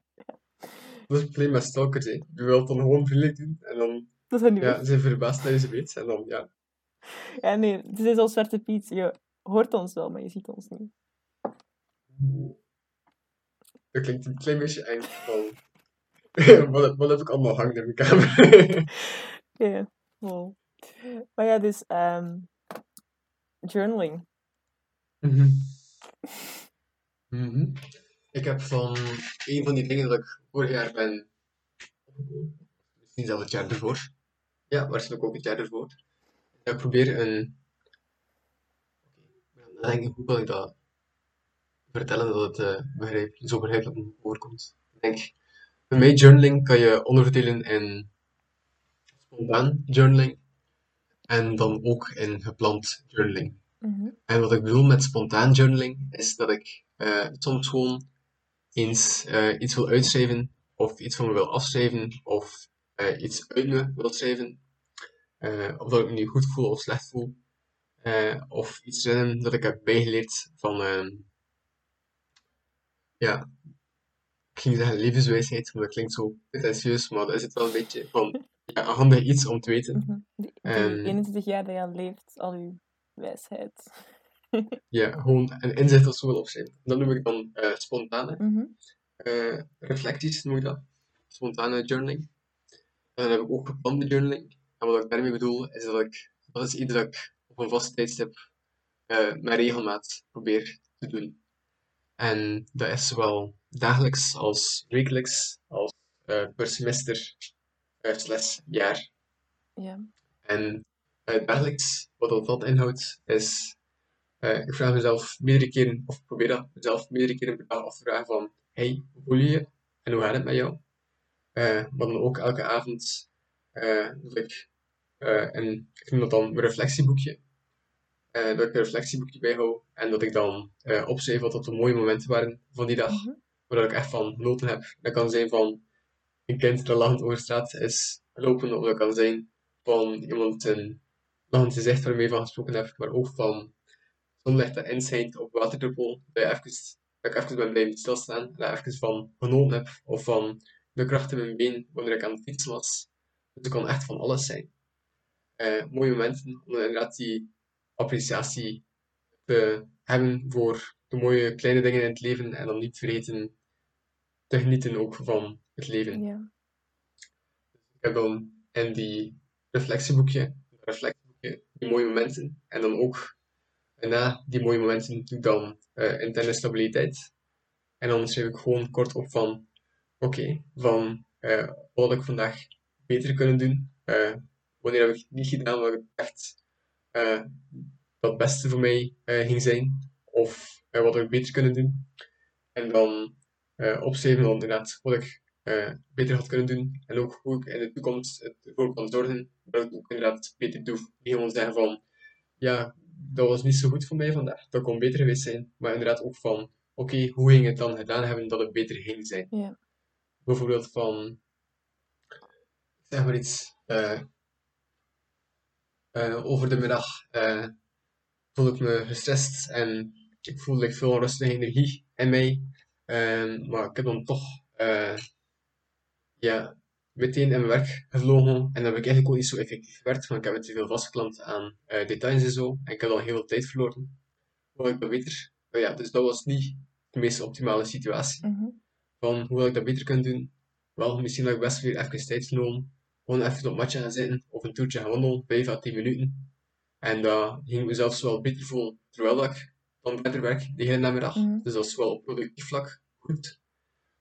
Dat is het probleem met stalkers, hè. Je wilt dan gewoon vriendelijk doen. En dan, Dat is niet ja, ja. ze verbaasd dat je ze weet. En dan, ja. ja, nee, het is zoals Zwarte Piet. Je hoort ons wel, maar je ziet ons niet. Dat klinkt een klein beetje eng. Van... wat, heb- wat heb ik allemaal hangen in mijn kamer? Ja, wow. Maar ja, dus ehm, journaling. Mhm. Mhm. Ik heb van een van die dingen dat ik vorig jaar ben, misschien zelfs het jaar ervoor, ja, waarschijnlijk ook het jaar ervoor, ik probeer een, ik ben aan het nadenken, hoe kan ik dat vertellen dat het eh, begrijp, zo begrijpelijk overkomt. Ik denk, bij mij journaling kan je onderverdelen in spontaan journaling en dan ook in gepland journaling. Mhm. En wat ik bedoel met spontaan journaling is dat ik eh, soms gewoon eens eh, iets wil uitschrijven, of iets van me wil afschrijven, of iets uit me wil schrijven, of dat ik me nu goed voel of slecht voel, of iets dat ik heb bijgeleerd van, ehm, ja, ik ging zeggen levenswijsheid, maar dat klinkt zo pretentieus, maar dat is het wel een beetje van, ja, een handig iets om te weten. Mhm. Die, die Ehm. 21 jaar dat je al leeft, al je wijsheid. Ja, gewoon een inzicht of zo wil opschrijven. Dat noem ik dan eh, spontane. Mhm. eh, reflecties noem ik dat. Spontane journaling. En dan heb ik ook geplande journaling. En wat ik daarmee bedoel, is dat ik, dat is iets dat ik op een vast tijdstip eh met regelmaat probeer te doen. En dat is zowel dagelijks als wekelijks, als eh, per semester eh, slash jaar. Ja. En eh, dagelijks, wat dat, dat inhoudt, is eh, ik vraag mezelf meerdere keren, of ik probeer dat mezelf meerdere keren per dag af te vragen van hey, hoe voel je je? En hoe gaat het met jou? Maar dan ook elke avond dat ik een, ik noem dat dan mijn reflectieboekje, dat ik een reflectieboekje bijhoud en dat ik dan eh opschrijf wat de mooie momenten waren van die dag, Mhm. waar ik echt van genoten heb. Dat kan zijn van een kind dat lachend over straat is lopen, of dat kan zijn van iemand een lachend gezicht waarmee je van gesproken hebt, maar ook van zonlicht dat inschijnt op waterdruppel, dat, je even, dat ik even ben blijven stilstaan, en dat ik even van genoten heb, of van de kracht in mijn been wanneer ik aan het fietsen was. Dus het kan echt van alles zijn. Eh, mooie momenten, om inderdaad die appreciatie te hebben voor de mooie kleine dingen in het leven, en dan niet vergeten te genieten ook van het leven. Ja. Ik heb dan in die reflectieboekje, reflectieboekje die mooie momenten. En dan ook na die mooie momenten doe ik dan eh interne stabiliteit. En dan schrijf ik gewoon kort op van, oké, van eh, wat had ik vandaag beter kunnen doen? Eh, wanneer heb ik niet gedaan wat ik echt eh, dat het beste voor mij eh, ging zijn? Of eh, wat ik beter kunnen doen? En dan eh opschrijven dan inderdaad wat ik eh, beter had kunnen doen. En ook hoe ik in de toekomst ervoor kan zorgen dat ik het ook inderdaad beter doe. Niet gewoon zeggen van, ja, dat was niet zo goed voor mij vandaag. Dat kon beter geweest zijn. Maar inderdaad ook van, oké, hoe ging het dan gedaan hebben dat het beter ging zijn? Ja. Bijvoorbeeld van, zeg maar iets, eh, eh, over de middag eh, voel ik me gestrest en ik voel like, veel onrustige energie in mij. Ehm, maar ik heb dan toch eh, ja, meteen in mijn werk gevlogen en dan heb ik eigenlijk ook niet zo effectief gewerkt, want ik heb me te veel vastgeklampt aan eh, details en zo. En ik heb dan heel veel tijd verloren. Wat ik dat beter? Maar ja, dus dat was niet de meest optimale situatie Mhm. van hoe wil ik dat beter kunnen doen. wel, misschien had ik best weer even tijd genomen. Gewoon even op het matje gaan zitten of een toertje gaan wandelen, 5 à 10 minuten. En dat ging me zelfs wel beter voelen terwijl ik dan verder werk de hele namiddag. Mhm. Dus dat is wel op productief vlak goed.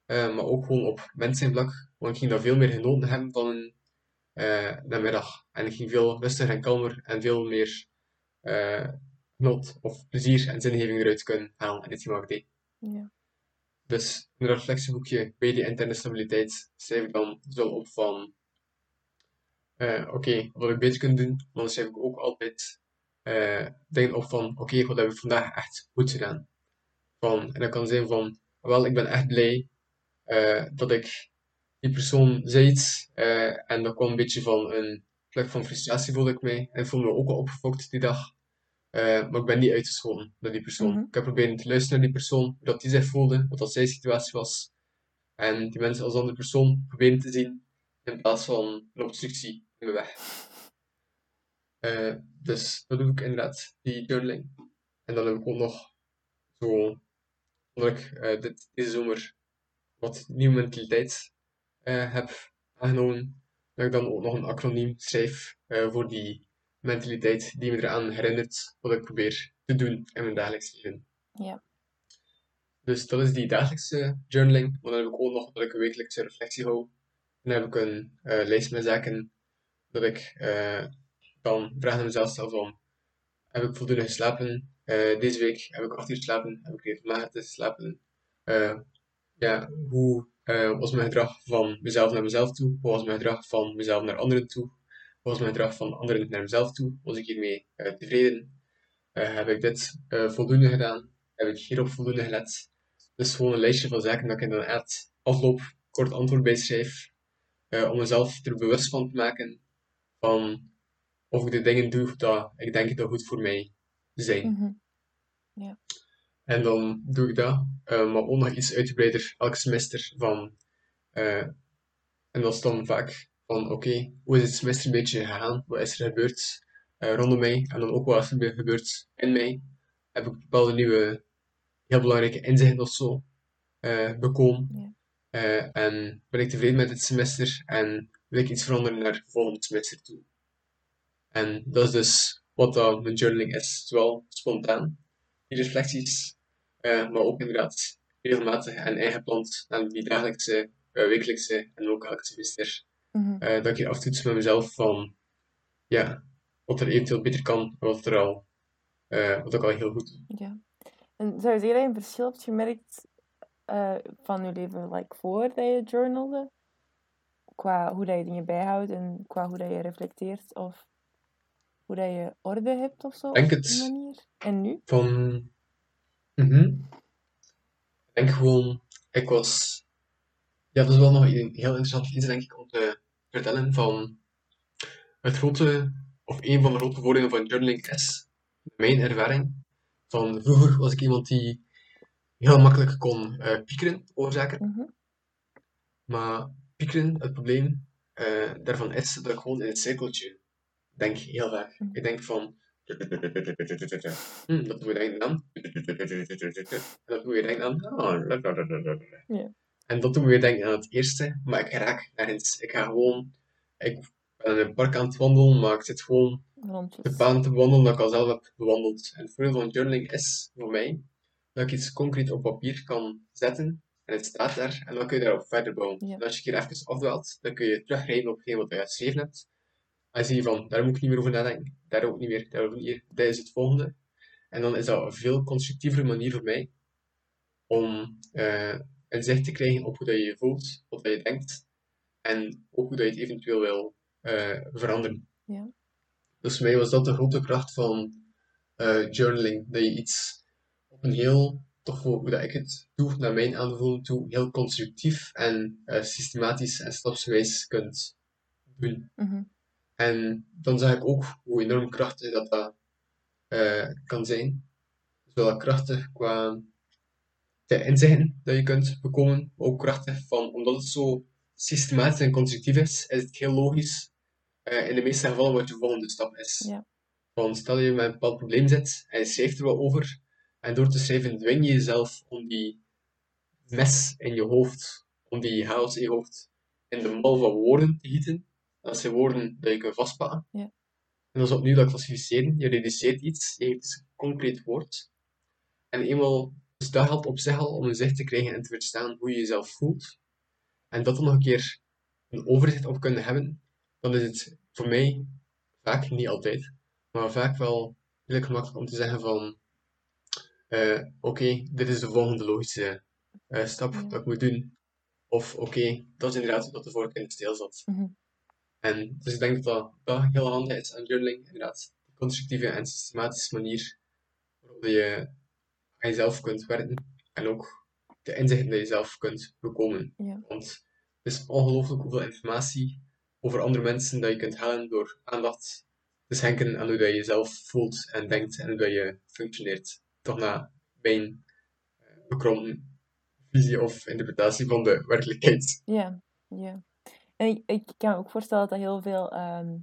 Eh, maar ook gewoon op menselijk vlak. Want ik ging daar veel meer genoten hebben van een eh namiddag. En ik ging veel rustiger en kalmer en veel meer eh genot of plezier en zingeving eruit kunnen halen in hetgeen wat ik deed. Ja. Dus een reflectieboekje bij die interne stabiliteit schrijf ik dan zo op van eh, oké, wat ik beter kunnen doen? Maar dan schrijf ik ook altijd eh, dingen op van oké, wat heb ik vandaag echt goed gedaan? Van, en dat kan zijn van wel, ik ben echt blij eh, dat ik die persoon zei iets eh, en dat kwam een beetje van een plek van frustratie voelde ik mij en ik voelde me ook wel opgefokt die dag. Maar ik ben niet uitgeschoten naar die persoon. Mhm. Ik heb proberen te luisteren naar die persoon, hoe dat die zich voelde, wat dat zijn situatie was. En die mensen als andere persoon proberen te zien, in plaats van een obstructie in mijn weg. Eh, dus dat doe ik inderdaad, die journaling. En dan heb ik ook nog zo, omdat ik eh, dit, deze zomer wat nieuwe mentaliteit eh, heb aangenomen, dat ik dan ook nog een acroniem schrijf voor die mentaliteit die me eraan herinnert wat ik probeer te doen in mijn dagelijks leven. Ja. Dus dat is die dagelijkse journaling. Maar dan heb ik ook nog dat ik een wekelijkse reflectie hou. Dan heb ik een eh, lijst met zaken dat ik eh, dan vraag aan mezelf stel van heb ik voldoende geslapen? Eh, deze week heb ik acht uur geslapen, heb ik regelmatig geslapen. Eh, ja, hoe eh, was mijn gedrag van mezelf naar mezelf toe? Hoe was mijn gedrag van mezelf naar anderen toe? Hoe was mijn gedrag van anderen naar mezelf toe? Was ik hiermee eh, tevreden? Eh, heb ik dit eh, voldoende gedaan? Heb ik hierop voldoende gelet? Dus gewoon een lijstje van zaken dat ik dan echt afloop, kort antwoord bij schrijf. Eh, om mezelf er bewust van te maken van of ik de dingen doe dat ik denk dat goed voor mij zijn. Mhm. En dan doe ik dat, eh, maar ook nog iets uitgebreider elk semester van, eh, en dat is dan vaak van, oké, hoe is het semester een beetje gegaan? Wat is er gebeurd rondom mij? En dan ook wat is er gebeurd in mij? Heb ik bepaalde nieuwe, heel belangrijke inzichten of zo bekomen? Ja. Eh, en ben ik tevreden met het semester en wil ik iets veranderen naar het volgende semester toe? En dat is dus wat dat mijn journaling is, zowel spontaan, die reflecties, eh, maar ook inderdaad regelmatig en ingepland aan die dagelijkse, eh, wekelijkse en ook elk semester. Mhm. Dat ik hier aftoets met mezelf van, ja, wat er eventueel beter kan, en wat er al, wat ik al heel goed. Ja. En zou je zeggen dat je een verschil hebt gemerkt eh, van je leven like, voor dat je journalde? Qua hoe dat je dingen bijhoudt en qua hoe dat je reflecteert of hoe dat je orde hebt of zo? Denk op het. manier? En nu? Van, mhm. Ik denk gewoon, ik was, ja, dat is wel nog een heel interessant iets, denk ik, om te vertellen van het grote, of een van de grote voordelen van journaling is, mijn ervaring, van vroeger was ik iemand die heel makkelijk kon eh, piekeren over zaken, Mhm. maar piekeren, het probleem eh, daarvan is dat ik gewoon in een cirkeltje denk, heel vaak. Mhm. Ik denk van, Hmm, dat moet je denken aan. En dat moet je denken aan. Oh. En dat me weer denken aan het eerste, maar ik raak nergens. Ik ga gewoon, ik ben in een park aan het wandelen, maar ik zit gewoon de baan te bewandelen dat ik al zelf heb bewandeld. En het voordeel van journaling is voor mij dat ik iets concreet op papier kan zetten en het staat daar en dan kun je daarop verder bouwen. Ja. En als je een keer even afdwaalt, dan kun je terugrijden op hetgeen wat je geschreven hebt. En zie je van, daar moet ik niet meer over nadenken, daar ook niet meer, daar ook niet meer, dit is het volgende. En dan is dat een veel constructievere manier voor mij om eh, een zicht te krijgen op hoe dat je je voelt, wat dat je denkt en ook hoe dat je het eventueel wil eh, veranderen. Ja. Dus voor mij was dat de grote kracht van eh, journaling. Dat je iets op een heel, toch voor hoe dat ik het doe, naar mijn aanvoelen toe, heel constructief en eh, systematisch en stapsgewijs kunt doen. Mhm. En dan zag ik ook hoe enorm krachtig dat, dat eh, kan zijn. Zowel krachtig qua de inzichten dat je kunt bekomen, maar ook krachtig van, omdat het zo systematisch en constructief is, is het heel logisch eh, in de meeste gevallen wat je volgende stap is. Ja. Want stel je met een bepaald probleem zit en je schrijft er wat over, en door te schrijven dwing je jezelf om die mes in je hoofd, om die chaos in je hoofd in de mal van woorden te gieten. Dat zijn woorden dat je kunt vastpakken. Ja. En dat is opnieuw dat klassificeren. Je reduceert iets, je geeft dus een concreet woord. En eenmaal, dus dat helpt op zich al om een zicht te krijgen en te verstaan hoe je jezelf voelt. En dat dan nog een keer een overzicht op kunnen hebben, dan is het voor mij vaak, niet altijd, maar vaak wel heel gemakkelijk om te zeggen van eh, oké, dit is de volgende logische eh, stap Ja. dat ik moet doen. Of oké, dat is inderdaad wat de vorige keer in de stijl zat. Mhm. En dus ik denk dat dat, dat heel handig is aan journaling, inderdaad. Die constructieve en systematische manier waarop je aan jezelf kunt werken en ook de inzichten die je zelf kunt bekomen. Ja. Want het is ongelooflijk hoeveel informatie over andere mensen dat je kunt halen door aandacht te schenken aan hoe dat je jezelf voelt en denkt en hoe dat je functioneert. Toch na mijn eh, bekrompen visie of interpretatie van de werkelijkheid. Ja, ja. En ik, ik kan me ook voorstellen dat dat heel veel ehm,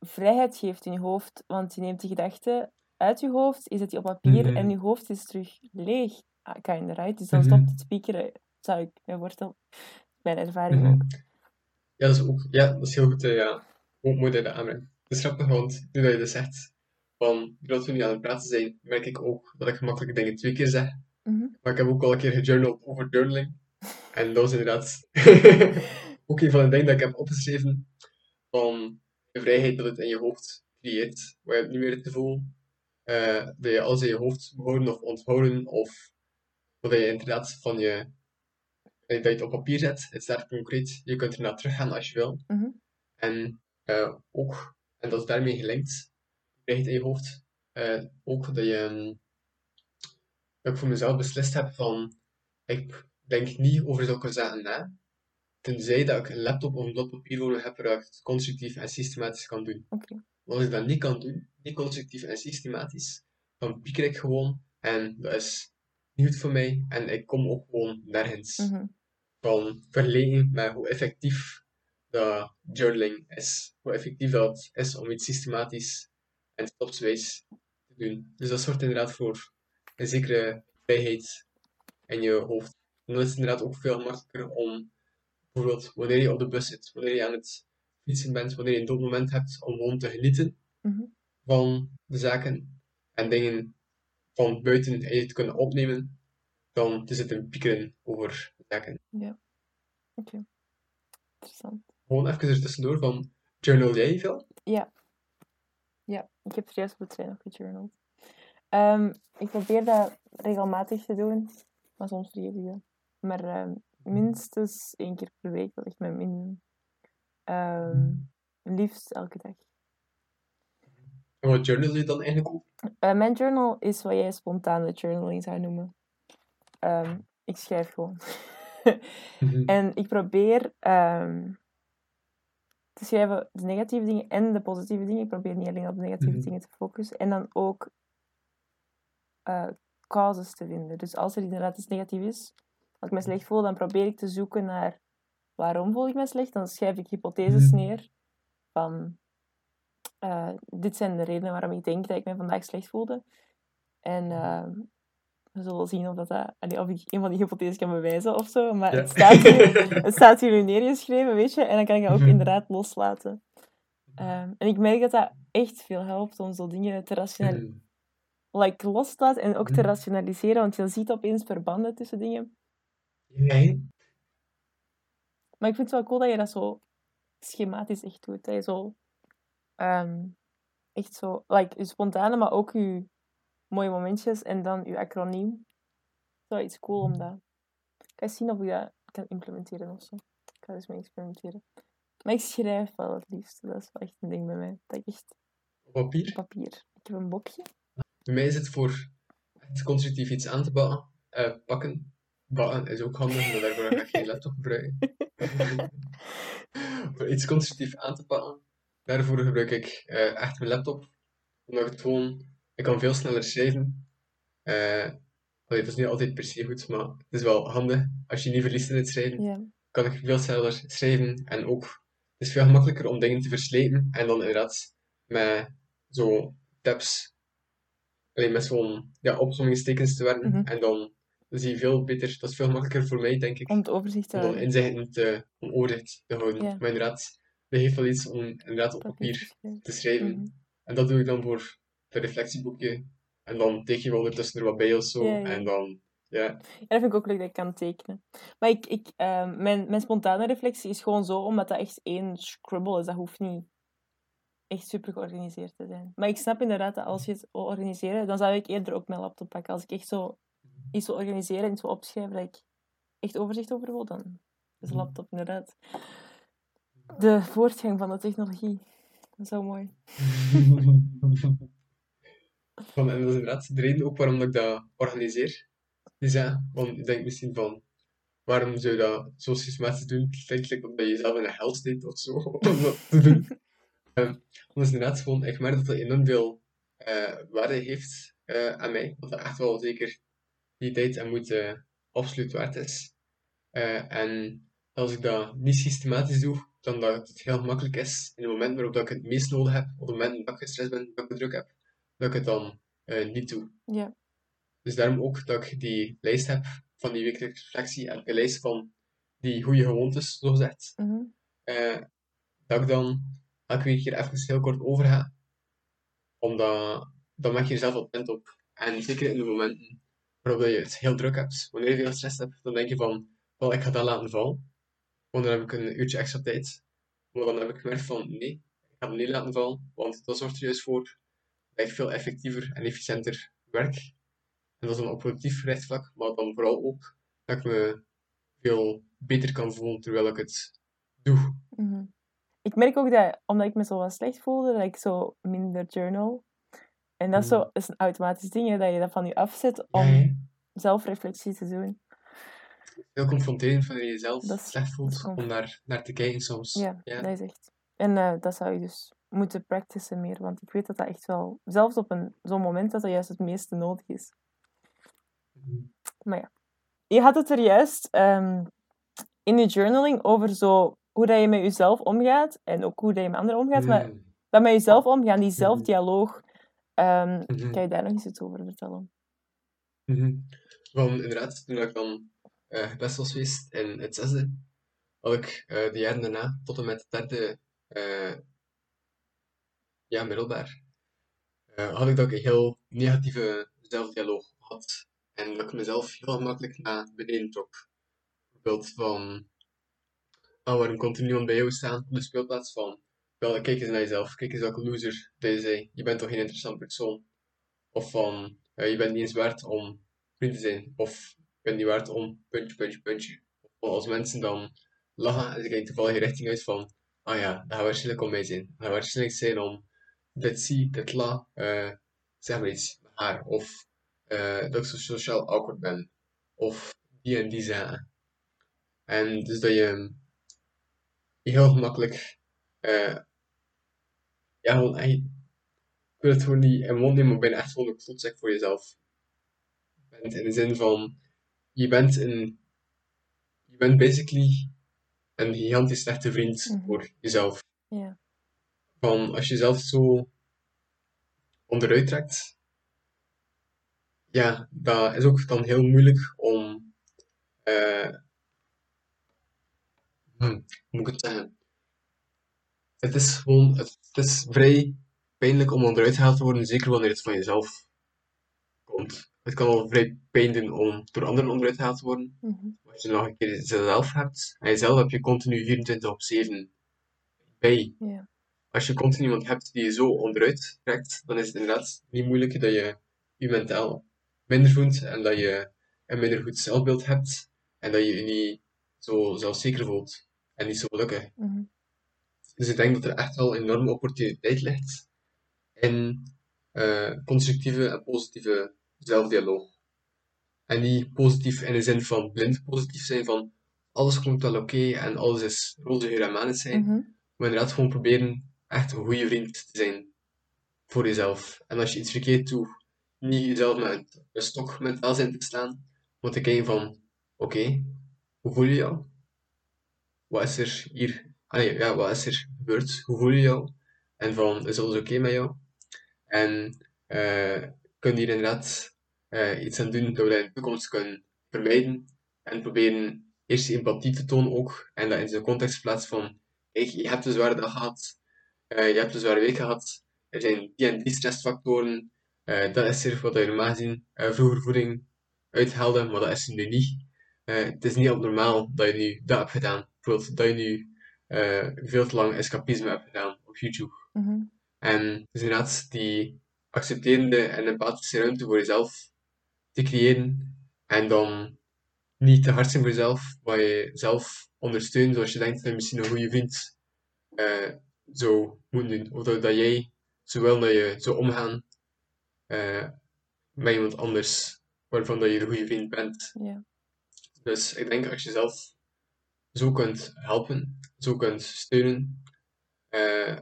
vrijheid geeft in je hoofd, want je neemt de gedachten uit je hoofd, je zet die op papier Mhm. en je hoofd is terug leeg. Ah, kind of, right? Dus dan Mhm. stopt het spiekeren, zou ik me voorstellen. Mijn ervaring Mhm. ook. Ja, dat is ook, ja, dat is heel goed, eh, ja. Ook mooi dat je dat aanbrengt. Het is grappig, want nu dat je dat zegt, van, doordat we nu aan het praten zijn, merk ik ook dat ik gemakkelijke dingen twee keer zeg. Mhm. Maar ik heb ook al een keer gejournald over journaling. En dat was inderdaad ook een van de dingen dat ik heb opgeschreven, van de vrijheid dat het in je hoofd creëert. Waar je hebt niet meer het gevoel eh, dat je alles in je hoofd houden of onthouden, of dat je inderdaad van je, dat je het op papier zet, het staat concreet, je kunt ernaar teruggaan als je wil. Mhm. En eh, ook, en dat is daarmee gelinkt, vrijheid in je hoofd, eh, ook dat je, ehm, dat ik voor mezelf beslist heb van, ik denk niet over zulke zaken na, tenzij dat ik een laptop of een blad papier voor heb waar ik het constructief en systematisch kan doen. Als ik dat niet kan doen, niet constructief en systematisch, dan pieker ik gewoon en dat is niet goed voor mij en ik kom ook gewoon nergens Mhm. van vergeleken met hoe effectief dat journaling is. Hoe effectief dat is om iets systematisch en stapswijs te doen. Dus dat zorgt inderdaad voor een zekere vrijheid in je hoofd. En dan is het inderdaad ook veel gemakkelijker om, bijvoorbeeld wanneer je op de bus zit, wanneer je aan het fietsen bent, wanneer je een dood moment hebt, om gewoon te genieten Mhm. van de zaken en dingen van buiten in je te kunnen opnemen, dan te zitten piekeren over zaken. Oké. Interessant. Gewoon even er tussendoor van, journal jij veel? Ja. Ja, ik heb serieus op de trein nog gejournald. Ehm, ik probeer dat regelmatig te doen, maar soms vergeet ik dat. Maar ehm, minstens één keer per week, dat ligt mijn minimum. Liefst elke dag. En wat journal je dan eigenlijk over? Eh, mijn journal is wat jij spontane journaling zou noemen. Ehm, ik schrijf gewoon. En ik probeer te schrijven de negatieve dingen en de positieve dingen. Ik probeer niet alleen op de negatieve Mhm. dingen te focussen. En dan ook eh causes te vinden. Dus als er inderdaad iets negatief is, als ik me slecht voel, dan probeer ik te zoeken naar waarom voel ik me slecht. Dan schrijf ik hypotheses Mhm. neer van eh, dit zijn de redenen waarom ik denk dat ik me vandaag slecht voelde. En ehm, we zullen zien of, dat, dat- allee, of ik een van die hypotheses kan bewijzen of zo. Maar Ja. het, staat hier, het staat hier nu neergeschreven, weet je. En dan kan ik dat ook Mhm. inderdaad loslaten. Ehm, en ik merk dat dat echt veel helpt om zo dingen te rationaliseren. Mhm. Like, los te laten en ook te Mhm. rationaliseren. Want je ziet opeens verbanden tussen dingen. Nee. Maar ik vind het wel cool dat je dat zo schematisch echt doet. Dat je zo... ehm, echt zo... Like, je spontane, maar ook je mooie momentjes. En dan je acroniem. Dat is wel iets cool om dat... Ik ga zien of ik dat kan implementeren of zo. Ik ga er eens mee experimenteren. Maar ik schrijf wel het liefst. Dat is wel echt een ding bij mij. Dat ik echt papier. papier... Ik heb een boekje. Bij mij is het voor echt constructief iets aan te bakken, eh, pakken. Bakken is ook handig, maar daarvoor ga ik geen laptop gebruiken. voor iets constructief aan te pakken, daarvoor gebruik ik eh, echt mijn laptop. Omdat ik het gewoon, ik kan veel sneller schrijven. Allee, het is niet altijd per se goed, maar het is wel handig. Als je niet verliest in het schrijven, Ja. kan ik veel sneller schrijven. En ook, het is veel gemakkelijker om dingen te verslepen. En dan inderdaad met zo tabs, alleen met zo'n ja, opzommingstekens te werken. Mhm. En dan zie je veel beter, dat is veel makkelijker voor mij, denk ik, Om het overzicht te om houden. inzichten te, om overzicht te houden. Ja. Maar inderdaad, dat geeft wel iets om inderdaad op Papier papier te schrijven. te schrijven. Mhm. En dat doe ik dan voor het reflectieboekje. En dan teken je wel ondertussen er wat bij of zo. Ja, ja. En dan, ja. Ja, dat vind ik ook leuk dat ik kan tekenen. Maar ik, ik, ehm, mijn, mijn spontane reflectie is gewoon zo, omdat dat echt één scribble is. Dat hoeft niet echt super georganiseerd te zijn. Maar ik snap inderdaad dat als je het wil organiseren, dan zou ik eerder ook mijn laptop pakken. Als ik echt zo iets wil organiseren en iets wil opschrijven dat ik echt overzicht over wil, dan is een laptop inderdaad de voortgang van de technologie. Zo mooi. Van, en dat is inderdaad de reden ook waarom ik dat organiseer. Dus ja, want ik denk misschien van, waarom zou je dat zo systematisch doen? Het like dat je jezelf in een hel steekt of zo, om dat te doen. Want inderdaad gewoon, ik merk dat dat enorm veel eh, waarde heeft eh, aan mij. Dat dat echt wel zeker die tijd en moeite absoluut waard is. Eh, en als ik dat niet systematisch doe, dan dat het heel makkelijk is in het moment waarop ik het meest nodig heb, op het moment dat ik gestrest ben, dat ik druk heb, dat ik het dan eh, niet doe. Ja. Dus daarom ook dat ik die lijst heb van die wekelijkse reflectie en een lijst van die goede gewoontes, zogezegd. Mhm. Eh, dat ik dan elke week hier even heel kort over ga. Omdat dan maak je jezelf attent op. En zeker in de momenten waarop je het heel druk hebt, wanneer je veel stress hebt, dan denk je van, wel, ik ga dat laten vallen. Want dan heb ik een uurtje extra tijd. Maar dan heb ik gemerkt van, nee, ik ga het niet laten vallen. Want dat zorgt er juist voor ik veel effectiever en efficiënter werk. En dat is dan op productief rechtsvlak, maar dan vooral ook dat ik me veel beter kan voelen terwijl ik het doe. Mhm. Ik merk ook dat, omdat ik me zo wat slecht voelde, dat ik zo minder journal. En dat is, zo, Mm. is een automatisch ding, hè, dat je dat van je afzet Ja, om zelfreflectie te doen. heel confronterend je jezelf Dat is- slecht voelt om daar naar te kijken soms. Ja, Ja. dat is echt. En eh, dat zou je dus moeten practicen meer, want ik weet dat dat echt wel, zelfs op een, zo'n moment, dat dat juist het meeste nodig is. Maar ja, je had het er juist ehm, in je journaling over zo, hoe dat je met jezelf omgaat en ook hoe dat je met anderen omgaat, maar Mm. dat met jezelf omgaan, die Mhm. zelfdialoog, ehm, Mhm. kan je daar nog eens iets over vertellen? Van inderdaad, toen ik dan eh gepest was geweest in het zesde, had ik eh, de jaren daarna tot en met het derde eh, ja, middelbaar, eh, had ik dat ik een heel negatieve zelfdialoog had. En dat ik mezelf heel gemakkelijk naar beneden trok. Bijvoorbeeld van, ah, waarom er niemand bij jou staan op de speelplaats van, wel, kijk eens naar jezelf, kijk eens welke loser je zei, je bent toch geen interessant persoon. Of van, eh, je bent niet eens waard om vriend te zijn. Of je bent niet waard om puntje, puntje, puntje. Of als mensen dan lachen en ze kijken toevallig richting uit van, ah ja, dat gaat waarschijnlijk om mij zijn. Dat gaat waarschijnlijk zijn om dit zie, dit la, eh, zeg maar iets haar. Of eh, dat ik sociaal awkward ben. Of die en die zaken. En dus dat je je heel gemakkelijk, eh, ja, gewoon echt, ik wil het gewoon niet in mond nemen, maar bijna echt gewoon een klotzak voor jezelf bent. In de zin van, je bent een, je bent basically een gigantisch slechte vriend Mhm. voor jezelf. Ja. Van, als je jezelf zo onderuit trekt, ja, dat is ook dan heel moeilijk om, eh, hm, hoe moet ik het zeggen? Het is gewoon, het, het is vrij pijnlijk om onderuit gehaald te worden, zeker wanneer het van jezelf komt. Het kan al vrij pijn doen om door anderen onderuit gehaald te worden. Mhm. Als je nog een keer jezelf hebt, en jezelf heb je continu 24 op 7 bij. Als je continu iemand hebt die je zo onderuit trekt, dan is het inderdaad niet moeilijk dat je je mentaal minder voelt en dat je een minder goed zelfbeeld hebt en dat je je niet zo zelfzeker voelt en niet zo gelukkig. Mhm. Dus ik denk dat er echt wel een enorme opportuniteit ligt in eh, constructieve en positieve zelfdialoog. En niet positief in de zin van blind positief zijn, van alles komt wel oké en alles is roze geur en maneschijn. Mhm. Maar inderdaad gewoon proberen echt een goede vriend te zijn voor jezelf. En als je iets verkeerd doet, niet jezelf met een stok mentaal zijn te slaan, maar te kijken van, oké, hoe voel je jou? Wat is er hier, ah nee, ja, wat is er gebeurd? Hoe voel je jou? En van, is alles oké met jou? En eh kun je hier inderdaad eh, iets aan doen dat we dat in de toekomst kunnen vermijden. En proberen eerst empathie te tonen ook. En dat in zijn context plaatsen van, kijk, je hebt een zware dag gehad. Eh, je hebt een zware week gehad. Er zijn die en die stressfactoren. eh, dat is er wat je normaal gezien eh, vroeger voeding uithaalde, maar dat is er nu niet. Eh, het is niet abnormaal dat je nu dat hebt gedaan. Bijvoorbeeld dat je nu veel te lang escapisme hebt gedaan op YouTube. Mhm. En dus inderdaad die accepterende en empathische ruimte voor jezelf te creëren. En dan niet te hard zijn voor jezelf, maar je zelf ondersteunen zoals je denkt dat je misschien een goede vriend zou moeten doen. Of dat, dat jij zo wil dat je zou omgaan eh, met iemand anders waarvan dat je de goede vriend bent. Ja. Dus ik denk als je jezelf zo kunt helpen, zo kunt steunen, eh,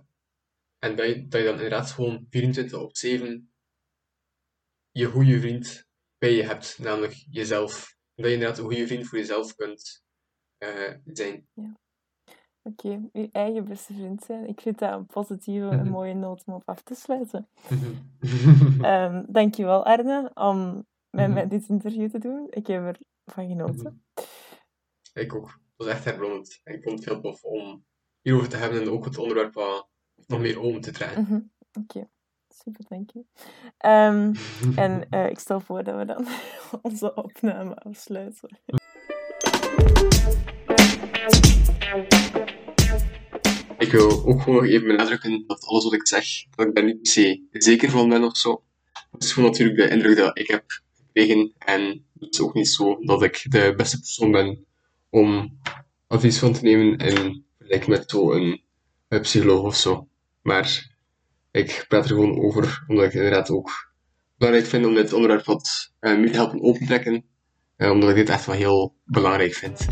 en dat je, dat je dan inderdaad gewoon 24 op 7 je goede vriend bij je hebt, namelijk jezelf. Dat je inderdaad een goede vriend voor jezelf kunt eh, zijn. Oké, uw eigen beste vriend zijn. Ik vind dat een positieve, een Mhm. mooie noot om op af te sluiten. Ehm dankjewel, Arne, om met mij Mhm. dit interview te doen. Ik heb ervan genoten. Ik ook. Het was echt herblondend. En ik vond het heel tof om hierover te hebben en ook het onderwerp wat nog meer open te trekken. Mhm. Oké, super, dank je. Ehm, en eh, ik stel voor dat we dan onze opname afsluiten. Ik wil ook gewoon nog even benadrukken dat alles wat ik zeg, dat ik daar niet per se zeker van ben of zo. Het is gewoon natuurlijk de indruk dat ik heb gekregen. En het is ook niet zo dat ik de beste persoon ben om advies van te nemen in vergelijking met zo'n psycholoog of zo. Maar ik praat er gewoon over, omdat ik inderdaad ook belangrijk vind om dit onderwerp wat eh, meer te helpen opentrekken. Eh, omdat ik dit echt wel heel belangrijk vind.